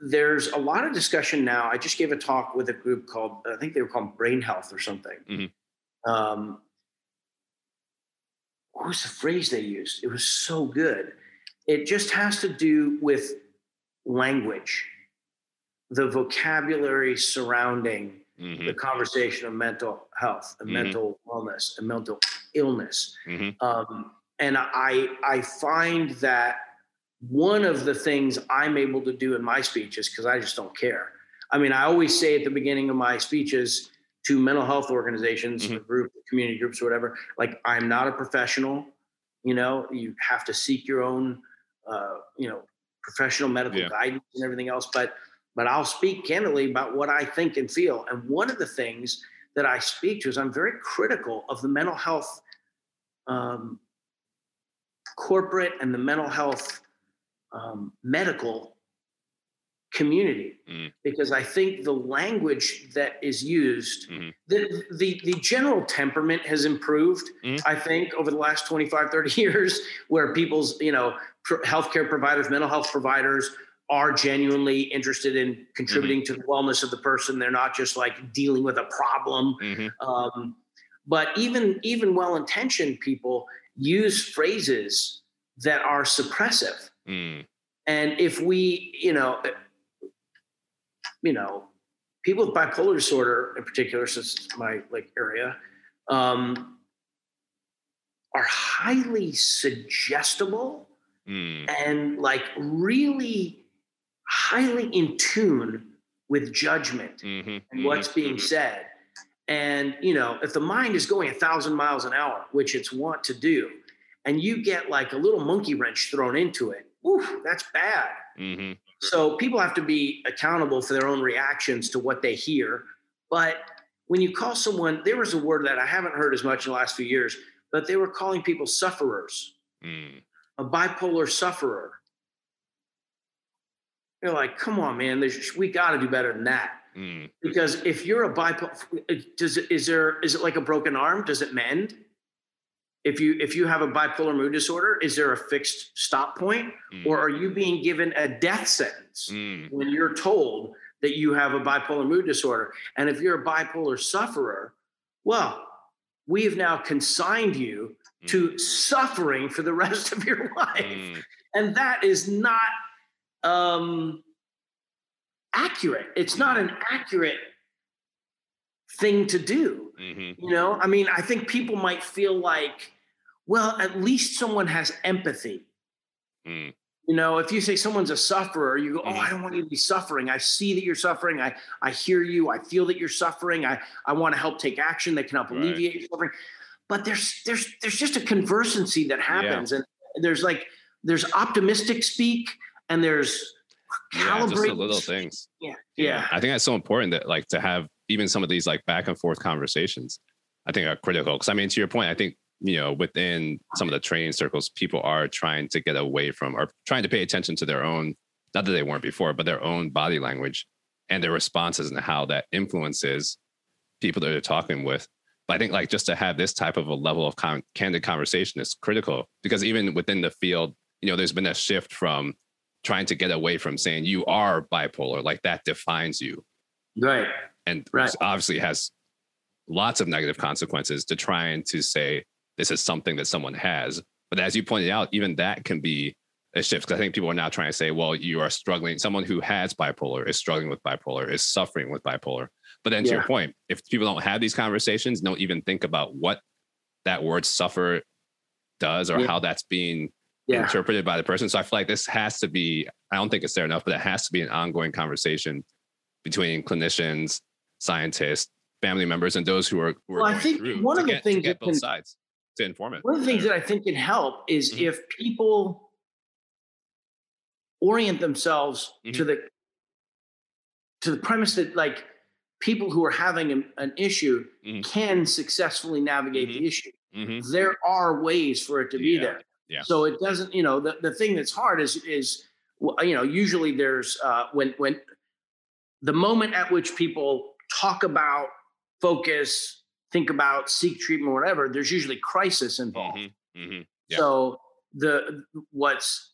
There's a lot of discussion now. I just gave a talk with a group called, I think they were called Brain Health or something. Mhm. Um, what was the phrase they used? It was so good. It just has to do with language, the vocabulary surrounding Mhm. the conversation of mental health and Mhm. mental wellness and mental illness. Mhm. Um, and I I find that one of the things I'm able to do in my speeches because I just don't care. I mean, I always say at the beginning of my speeches to mental health organizations, Mhm. or group, community groups, or whatever, like I'm not a professional. You know, you have to seek your own, uh, you know, professional medical Yeah. guidance and everything else. But but I'll speak candidly about what I think and feel. And one of the things that I speak to is I'm very critical of the mental health um, corporate and the mental health um, medical community Mm. because I think the language that is used, Mhm. the, the the general temperament has improved. Mhm. I think over the last 25, 30 years, where people's you know pr- healthcare providers, mental health providers are genuinely interested in contributing to the wellness of the person. They're not just like dealing with a problem. Mhm. Um, but even even well-intentioned people use phrases that are suppressive. Mm. And if we, you know, you know, people with bipolar disorder in particular, since it's my like area, um, are highly suggestible Mm. and like really highly in tune with judgment Mhm. and what's Mhm. being Mhm. said. And you know, if the mind is going a thousand miles an hour, which it's want to do, and you get like a little monkey wrench thrown into it, oof, that's bad. Mm-hmm. So people have to be accountable for their own reactions to what they hear. But when you call someone, there was a word that I haven't heard as much in the last few years, but they were calling people sufferers, Mm. a bipolar sufferer. You're like, come on, man, we got to do better than that. Mm. Because if you're a bipolar, does is there is it like a broken arm? Does it mend? If you if you have a bipolar mood disorder, is there a fixed stop point, Mm. or are you being given a death sentence Mm. when you're told that you have a bipolar mood disorder? And if you're a bipolar sufferer, well, we have now consigned you to suffering for the rest of your life, Mm. and that is not um, accurate. It's not an accurate thing to do. Mhm. You know, I mean, I think people might feel like, well, at least someone has empathy. Mm. You know, if you say someone's a sufferer, you go, "Oh, I don't want you to be suffering. I see that you're suffering. I I hear you. I feel that you're suffering. I I want to help take action that can help Right. alleviate your suffering." But there's there's there's just a conversancy that happens, and there's like there's optimistic speak, and there's Yeah, just the little speak. things. Yeah, yeah, I think that's so important that like to have even some of these like back and forth conversations. I think are critical because I mean to your point, I think you know within some of the training circles, people are trying to get away from or trying to pay attention to their own, not that they weren't before, but their own body language and their responses and how that influences people that they're talking with. But I think like just to have this type of a level of con- candid conversation is critical because even within the field, you know, there's been a shift from trying to get away from saying you are bipolar, like that defines you right. and Right. obviously has lots of negative consequences to trying to say this is something that someone has. But as you pointed out, even that can be a shift. Cause I think people are now trying to say, well, you are struggling. Someone who has bipolar is struggling with bipolar, is suffering with bipolar. But then to your point, if people don't have these conversations, don't even think about what that word suffer does or Yeah. how that's being Yeah. interpreted by the person. So I feel like this has to be, I don't think it's there enough, but it has to be an ongoing conversation between clinicians, scientists, family members, and those who are, who are Well, I think one to of the get, things get that both can- sides to inform it. One of the things that I think can help is Mhm. if people orient themselves Mm-hmm. to the to the premise that like people who are having an, an issue Mhm. can successfully navigate the issue. Mhm. There are ways for it to be there. Yeah. So it doesn't, you know, the, the thing that's hard is is you know, usually there's uh when when the moment at which people talk about focus, think about, seek treatment, whatever, there's usually crisis involved. Mhm. Mhm. Yeah. So the what's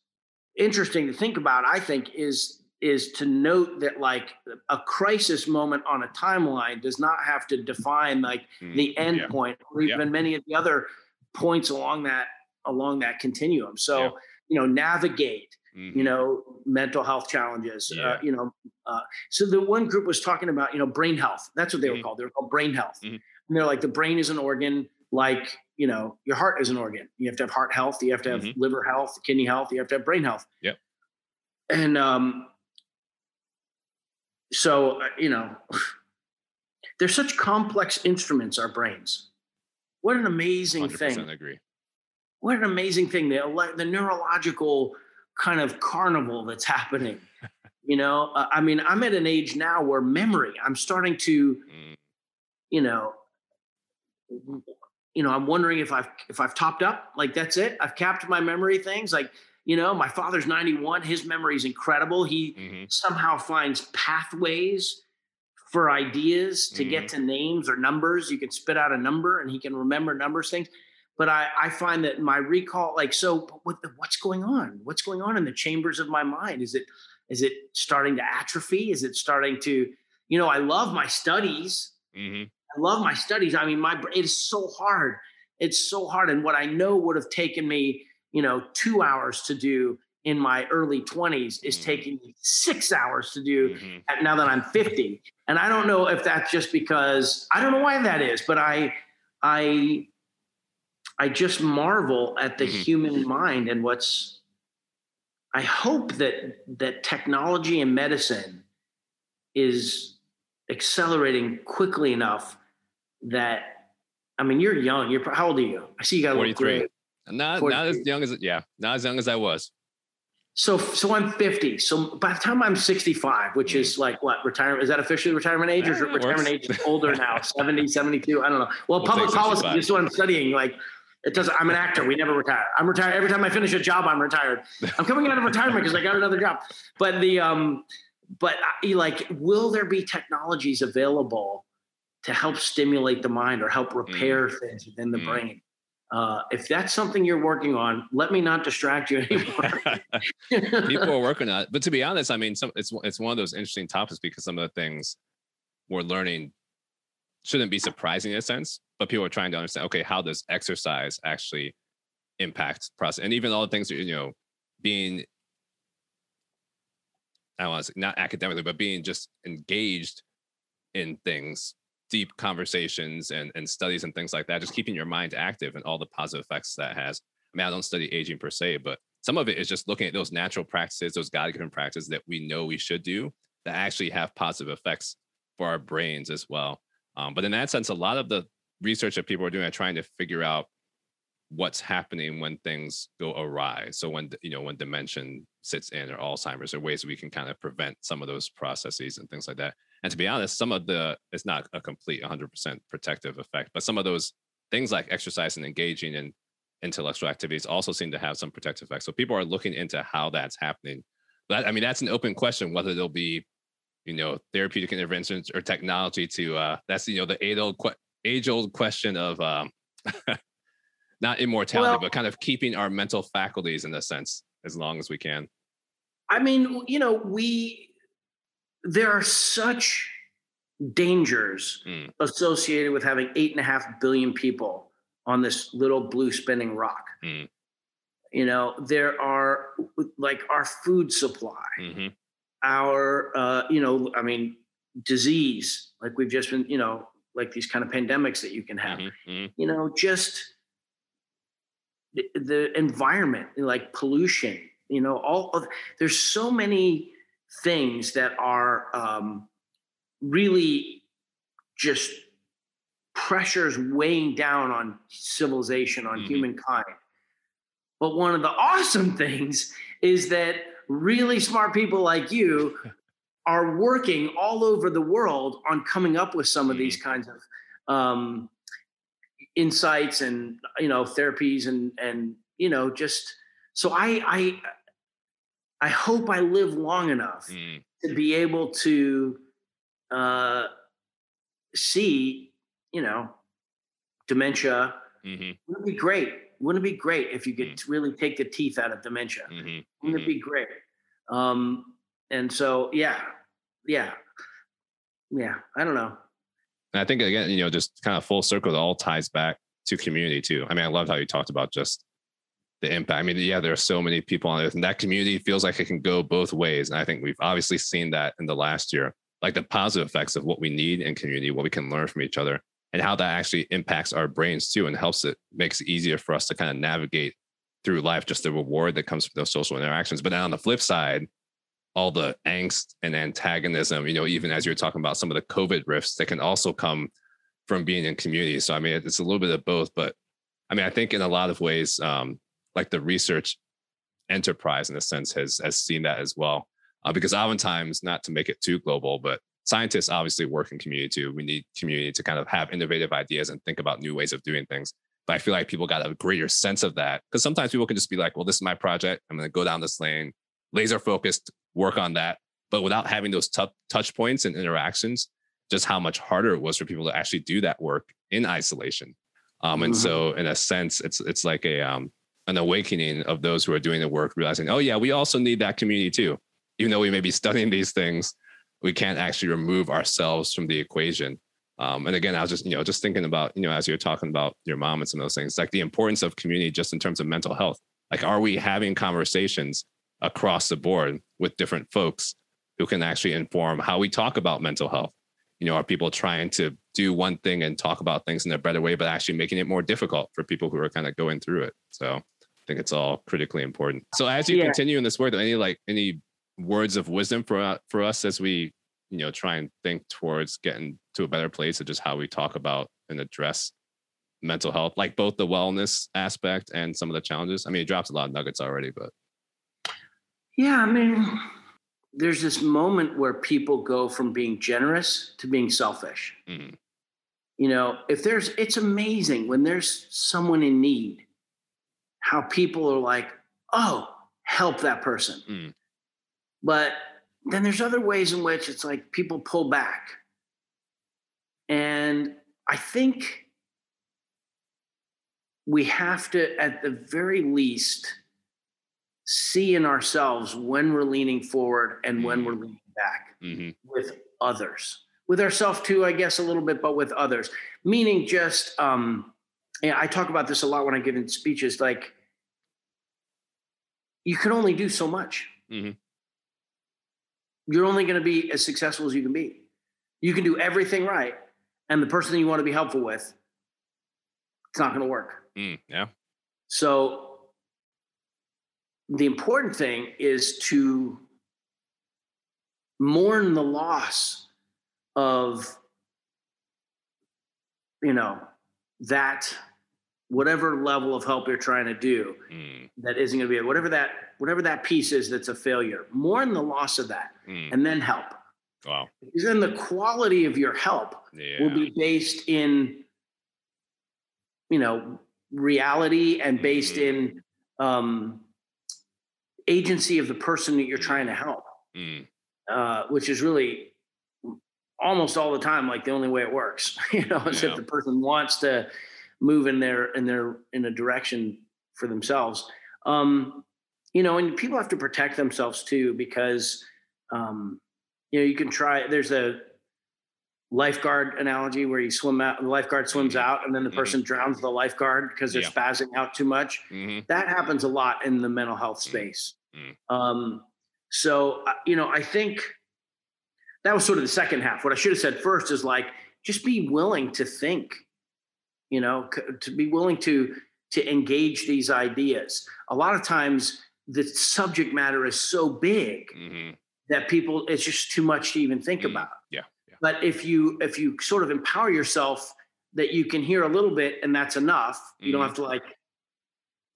interesting to think about, I think, is is to note that like a crisis moment on a timeline does not have to define like Mhm. the end Yeah. point or Yeah. even many of the other points along that along that continuum. So Yeah. you know, navigate Mhm. you know mental health challenges Yeah. uh, you know uh, so the one group was talking about you know brain health that's what they Mhm. were called they were called brain health Mhm. and they're like the brain is an organ like you know your heart is an organ you have to have heart health you have to have Mhm. liver health kidney health you have to have brain health Yep. and um so uh, you know they're such complex instruments our brains what an amazing 100% thing agree. What an amazing thing the the neurological kind of carnival that's happening you know uh, i mean i'm at an age now where memory i'm starting to Mm. you know you know i'm wondering if i've if i've topped up like that's it i've capped my memory things like you know my father's 91 his memory is incredible he Mhm. somehow finds pathways for ideas to get Mm-hmm. to names or numbers. You can spit out a number and he can remember numbers things. But I, I find that my recall, like, so what the, what's going on? What's going on in the chambers of my mind? Is it is it starting to atrophy? Is it starting to, you know, I love my studies. Mhm. I love my studies. I mean, my it is so hard. It's so hard. And what I know would have taken me, you know, two hours to do in my early 20s is Mhm. taking me six hours to do Mhm. at- now that I'm 50. And I don't know if that's just because I don't know why that is, but I I I just marvel at the Mhm. human mind and what's I hope that that technology and medicine is accelerating quickly enough that I mean, you're young. You're how old are you? I see you got 43. Not not as young as yeah, not as young as I was. So so I'm 50. So by the time I'm 65, which is mm. like what retirement is that officially retirement age or yeah, retirement age is older now? 70, 72? I don't know. Well, we'll public policy is what I'm studying. Like it doesn't. I'm an actor. We never retire. I'm retired every time I finish a job. I'm retired. I'm coming out of retirement because I got another job. But the um, but like, will there be technologies available to help stimulate the mind or help repair mm. things within the mm. brain? Uh, if that's something you're working on, let me not distract you anymore. People are working on it, but to be honest, I mean, some, it's it's one of those interesting topics because some of the things we're learning shouldn't be surprising in a sense, but people are trying to understand. Okay, how does exercise actually impact process, and even all the things you know, being I don't want to say not academically, but being just engaged in things deep conversations and, and studies and things like that, just keeping your mind active and all the positive effects that has. I mean, I don't study aging per se, but some of it is just looking at those natural practices, those God given practices that we know we should do that actually have positive effects for our brains as well. Um, but in that sense, a lot of the research that people are doing are trying to figure out what's happening when things go awry. So when you know when dementia sits in or Alzheimer's, or ways we can kind of prevent some of those processes and things like that. And to be honest, some of the it's not a complete 100% protective effect, but some of those things like exercise and engaging in intellectual activities also seem to have some protective effects. So people are looking into how that's happening. But I mean, that's an open question whether there'll be, you know, therapeutic interventions or technology to. uh That's you know the age old age old question of um, not immortality, well, but kind of keeping our mental faculties in a sense as long as we can. I mean, you know, we there are such dangers mm. associated with having eight and a half billion people on this little blue spinning rock. Mm. You know, there are like our food supply, mm-hmm. our, uh, you know, I mean, disease, like we've just been, you know, like these kind of pandemics that you can have, mm-hmm. Mm-hmm. you know, just the, the environment, like pollution, you know, all of, there's so many things that are um, really just pressures weighing down on civilization, on mm-hmm. humankind. But one of the awesome things is that really smart people like you are working all over the world on coming up with some of these mm-hmm. kinds of um, insights and you know therapies and and you know just so I I I hope I live long enough mm. to be able to uh, see, you know, dementia. Mm-hmm. Wouldn't it be great? Wouldn't it be great if you could mm. really take the teeth out of dementia? Mm-hmm. Wouldn't mm-hmm. it be great? Um, and so, yeah, yeah, yeah. I don't know. And I think again, you know, just kind of full circle, it all ties back to community too. I mean, I loved how you talked about just the impact. I mean, yeah, there are so many people on earth, and that community feels like it can go both ways. And I think we've obviously seen that in the last year, like the positive effects of what we need in community, what we can learn from each other, and how that actually impacts our brains too, and helps it makes it easier for us to kind of navigate through life, just the reward that comes from those social interactions. But then on the flip side, all the angst and antagonism, you know, even as you're talking about some of the COVID rifts that can also come from being in community. So I mean, it's a little bit of both, but I mean, I think in a lot of ways, um, like the research enterprise in a sense has has seen that as well. Uh, because oftentimes, not to make it too global, but scientists obviously work in community too. We need community to kind of have innovative ideas and think about new ways of doing things. But I feel like people got a greater sense of that because sometimes people can just be like, well, this is my project. I'm going to go down this lane, laser focused, work on that. But without having those t- touch points and interactions, just how much harder it was for people to actually do that work in isolation. Um, and mm-hmm. so, in a sense, it's it's like a um, an awakening of those who are doing the work, realizing, oh, yeah, we also need that community too. Even though we may be studying these things, we can't actually remove ourselves from the equation. Um, and again, I was just, you know, just thinking about, you know, as you're talking about your mom and some of those things, like the importance of community just in terms of mental health. Like, are we having conversations across the board with different folks who can actually inform how we talk about mental health? You know, are people trying to do one thing and talk about things in a better way, but actually making it more difficult for people who are kind of going through it? So I think it's all critically important. So as you yeah. continue in this work, any like any words of wisdom for uh, for us as we you know try and think towards getting to a better place of just how we talk about and address mental health, like both the wellness aspect and some of the challenges? I mean, it drops a lot of nuggets already, but yeah, I mean, there's this moment where people go from being generous to being selfish. Mm. You know, if there's, it's amazing when there's someone in need, how people are like, oh, help that person. Mm. But then there's other ways in which it's like people pull back. And I think we have to, at the very least, see in ourselves when we're leaning forward and when we're mm-hmm. leaning back mm-hmm. with others with ourselves too i guess a little bit but with others meaning just um i talk about this a lot when i give in speeches like you can only do so much mm-hmm. you're only going to be as successful as you can be you can do everything right and the person you want to be helpful with it's not going to work mm, yeah so the important thing is to mourn the loss of you know that whatever level of help you're trying to do mm. that isn't going to be whatever that whatever that piece is that's a failure mourn the loss of that mm. and then help wow because then the quality of your help yeah. will be based in you know reality and based mm-hmm. in um agency of the person that you're trying to help, mm. uh, which is really almost all the time like the only way it works. you know, is yeah. if the person wants to move in their in their in a direction for themselves. Um, you know, and people have to protect themselves too because um, you know you can try. There's a lifeguard analogy where you swim out the lifeguard swims mm-hmm. out and then the mm-hmm. person mm-hmm. drowns the lifeguard because they're yeah. spazzing out too much mm-hmm. that happens a lot in the mental health mm-hmm. space mm-hmm. um, so uh, you know i think that was sort of the second half what i should have said first is like just be willing to think you know to be willing to to engage these ideas a lot of times the subject matter is so big that people it's just too much to even think about but if you if you sort of empower yourself that you can hear a little bit and that's enough you mm-hmm. don't have to like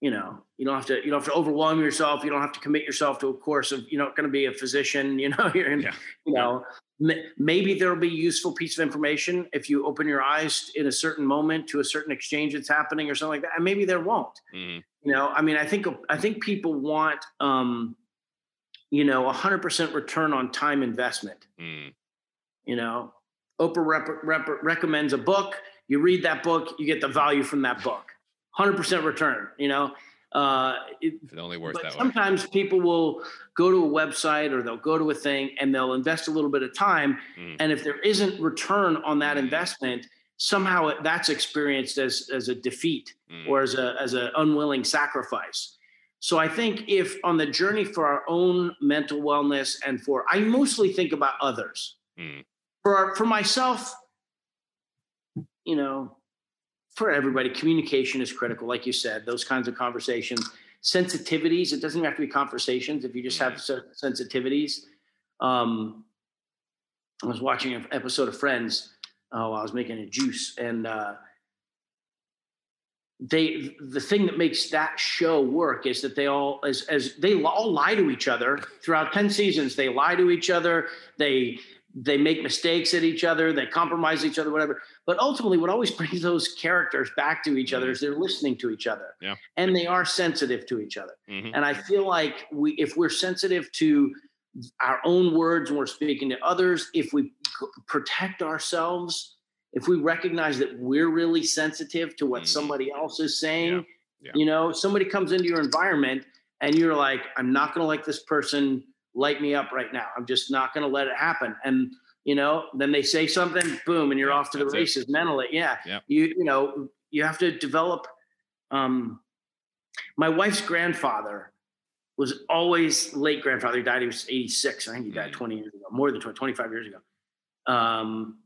you know you don't have to you don't have to overwhelm yourself you don't have to commit yourself to a course of you're not going to be a physician you know you're in, yeah. you know maybe there'll be useful piece of information if you open your eyes in a certain moment to a certain exchange that's happening or something like that and maybe there won't mm-hmm. you know i mean i think i think people want um you know 100% return on time investment mm. You know, Oprah rep- rep- recommends a book. You read that book, you get the value from that book. 100% return, you know. Uh, it, it only works that sometimes way. Sometimes people will go to a website or they'll go to a thing and they'll invest a little bit of time. Mm. And if there isn't return on that mm. investment, somehow that's experienced as, as a defeat mm. or as a as an unwilling sacrifice. So I think if on the journey for our own mental wellness and for I mostly think about others. Mm for for myself, you know, for everybody, communication is critical. Like you said, those kinds of conversations, sensitivities. It doesn't even have to be conversations. If you just have sensitivities. Um, I was watching an episode of Friends. Oh, I was making a juice, and uh, they the thing that makes that show work is that they all as as they all lie to each other throughout 10 seasons they lie to each other they they make mistakes at each other, they compromise each other, whatever. But ultimately, what always brings those characters back to each other mm-hmm. is they're listening to each other, yeah. and they are sensitive to each other. Mm-hmm. And I feel like we, if we're sensitive to our own words when we're speaking to others, if we protect ourselves, if we recognize that we're really sensitive to what mm-hmm. somebody else is saying, yeah. Yeah. you know, somebody comes into your environment and you're like, I'm not going to like this person light me up right now. I'm just not going to let it happen. And you know, then they say something, boom, and you're yeah, off to the races it. mentally. Yeah. yeah. You you know, you have to develop um my wife's grandfather was always late grandfather. He died, he was 86. I think he died mm 20 years ago, more than 20, 25 years ago. Um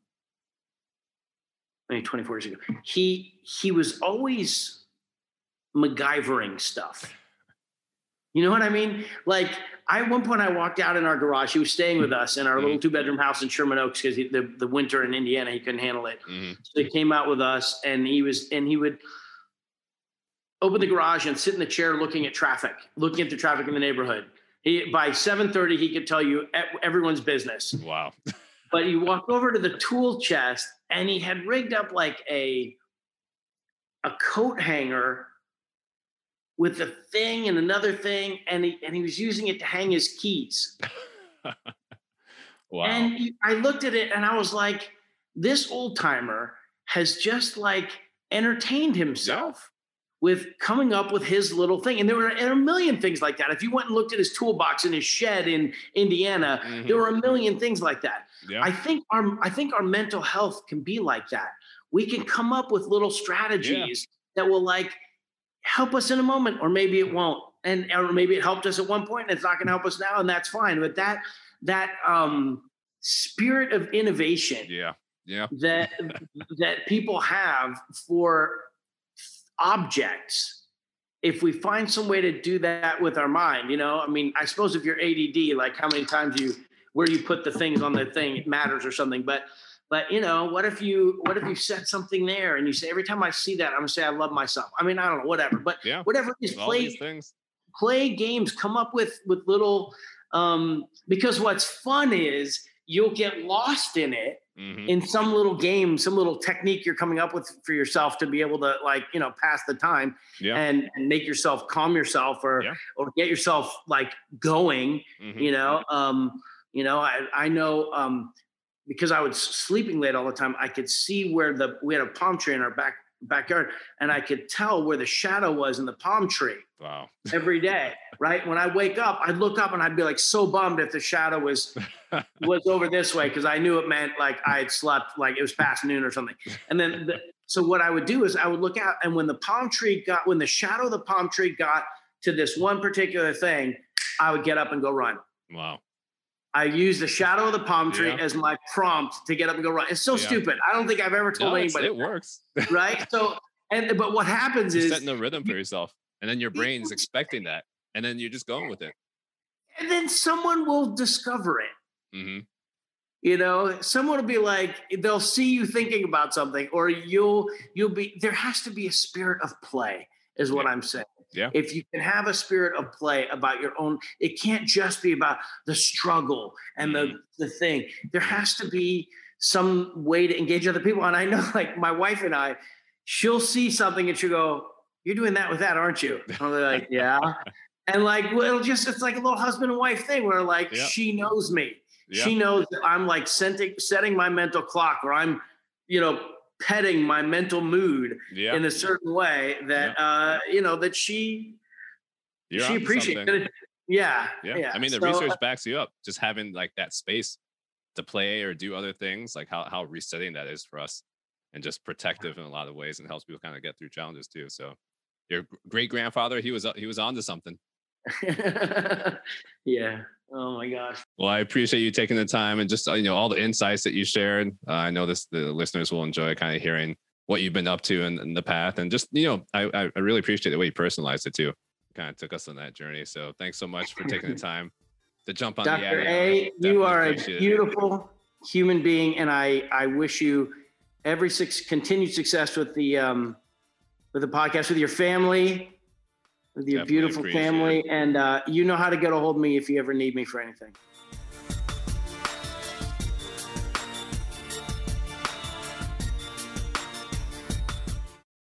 I mean 24 years ago. He he was always MacGyvering stuff You know what I mean? Like I at one point I walked out in our garage. He was staying with us in our little two bedroom house in Sherman Oaks because the the winter in Indiana he couldn't handle it. hmm So he came out with us, and he was and he would open the garage and sit in the chair looking at traffic, looking at the traffic in the neighborhood. He, by seven thirty, he could tell you everyone's business. Wow. But he walked over to the tool chest, and he had rigged up like a a coat hanger with a thing and another thing, and he and he was using it to hang his keys. wow. And he- I looked at it and I was like, this old timer has just like entertained himself with coming up with his little thing. And there were a million things like that. If you went and looked at his toolbox in his shed in Indiana, Mhm. there were a million things like that. yeah. I think our I think our mental health can be like that. We can come up with little strategies that will like help us in a moment, or maybe it won't. And or maybe it helped us at one point and it's not gonna help us now, and that's fine. But that that um spirit of innovation yeah. Yeah. that that people have for objects if we find some way to do that with our mind you know i mean i suppose if you're add like how many times you where you put the things on the thing it matters or something but but you know what if you what if you set something there and you say every time i see that i'm gonna say i love myself i mean i don't know whatever but Yeah. whatever is play these things. play games come up with with little um because what's fun is you'll get lost in it hmm in some little game, some little technique you're coming up with for yourself to be able to like, you know, pass the time Yeah. and, and make yourself calm yourself or Yeah. or get yourself like going, Mhm. you know. Um, you know, I I know um because I was sleeping late all the time, I could see where the we had a palm tree in our back backyard and I could tell where the shadow was in the palm tree Wow. every day, right? When I wake up, I'd look up and I'd be like so bummed if the shadow was was over this way because I knew it meant like I had slept like it was past noon or something. And then the, so what I would do is I would look out and when the palm tree got when the shadow of the palm tree got to this one particular thing, I would get up and go run. Wow. I use the shadow of the palm tree Yeah. as my prompt to get up and go run. It's so Yeah. stupid. I don't think I've ever told No, anybody, it works. right? So and but what happens You're is setting a rhythm for yourself, and then your brain's expecting that, and then you're just going with it. and then someone will discover it. hmm you know someone will be like they'll see you thinking about something or you'll you'll be there has to be a spirit of play is what i'm saying Yeah. if you can have a spirit of play about your own it can't just be about the struggle and the mm. the thing there has to be some way to engage other people and i know like my wife and i she'll see something and she'll go you're doing that with that aren't you and i'm like yeah and like well it'll just it's like a little husband and wife thing where like Yeah. she knows me Yeah. she knows that I'm like setting setting my mental clock or I'm, you know, petting my mental mood yeah. in a certain way that uh, you know, that she You're she appreciates. it. Yeah, Yeah. yeah. I mean, the So, research uh, backs you up. Just having like that space to play or do other things, like how how resetting that is for us, and just protective in a lot of ways, and helps people kind of get through challenges too. So, your great grandfather, he was he was onto something. yeah. Oh my gosh. Well, I appreciate you taking the time and just uh, you know all the insights that you shared. Uh, I know this the listeners will enjoy kind of hearing what you've been up to in, in the path, and just you know I I really appreciate the way you personalized it too. Kind of took us on that journey. So thanks so much for taking the time to jump on the Dr. A, you are a appreciate it. beautiful human being, and I I wish you every six, continued success with the um with the podcast, with your family, with your Definitely beautiful family, and uh, you know how to get a hold of me if you ever need me for anything.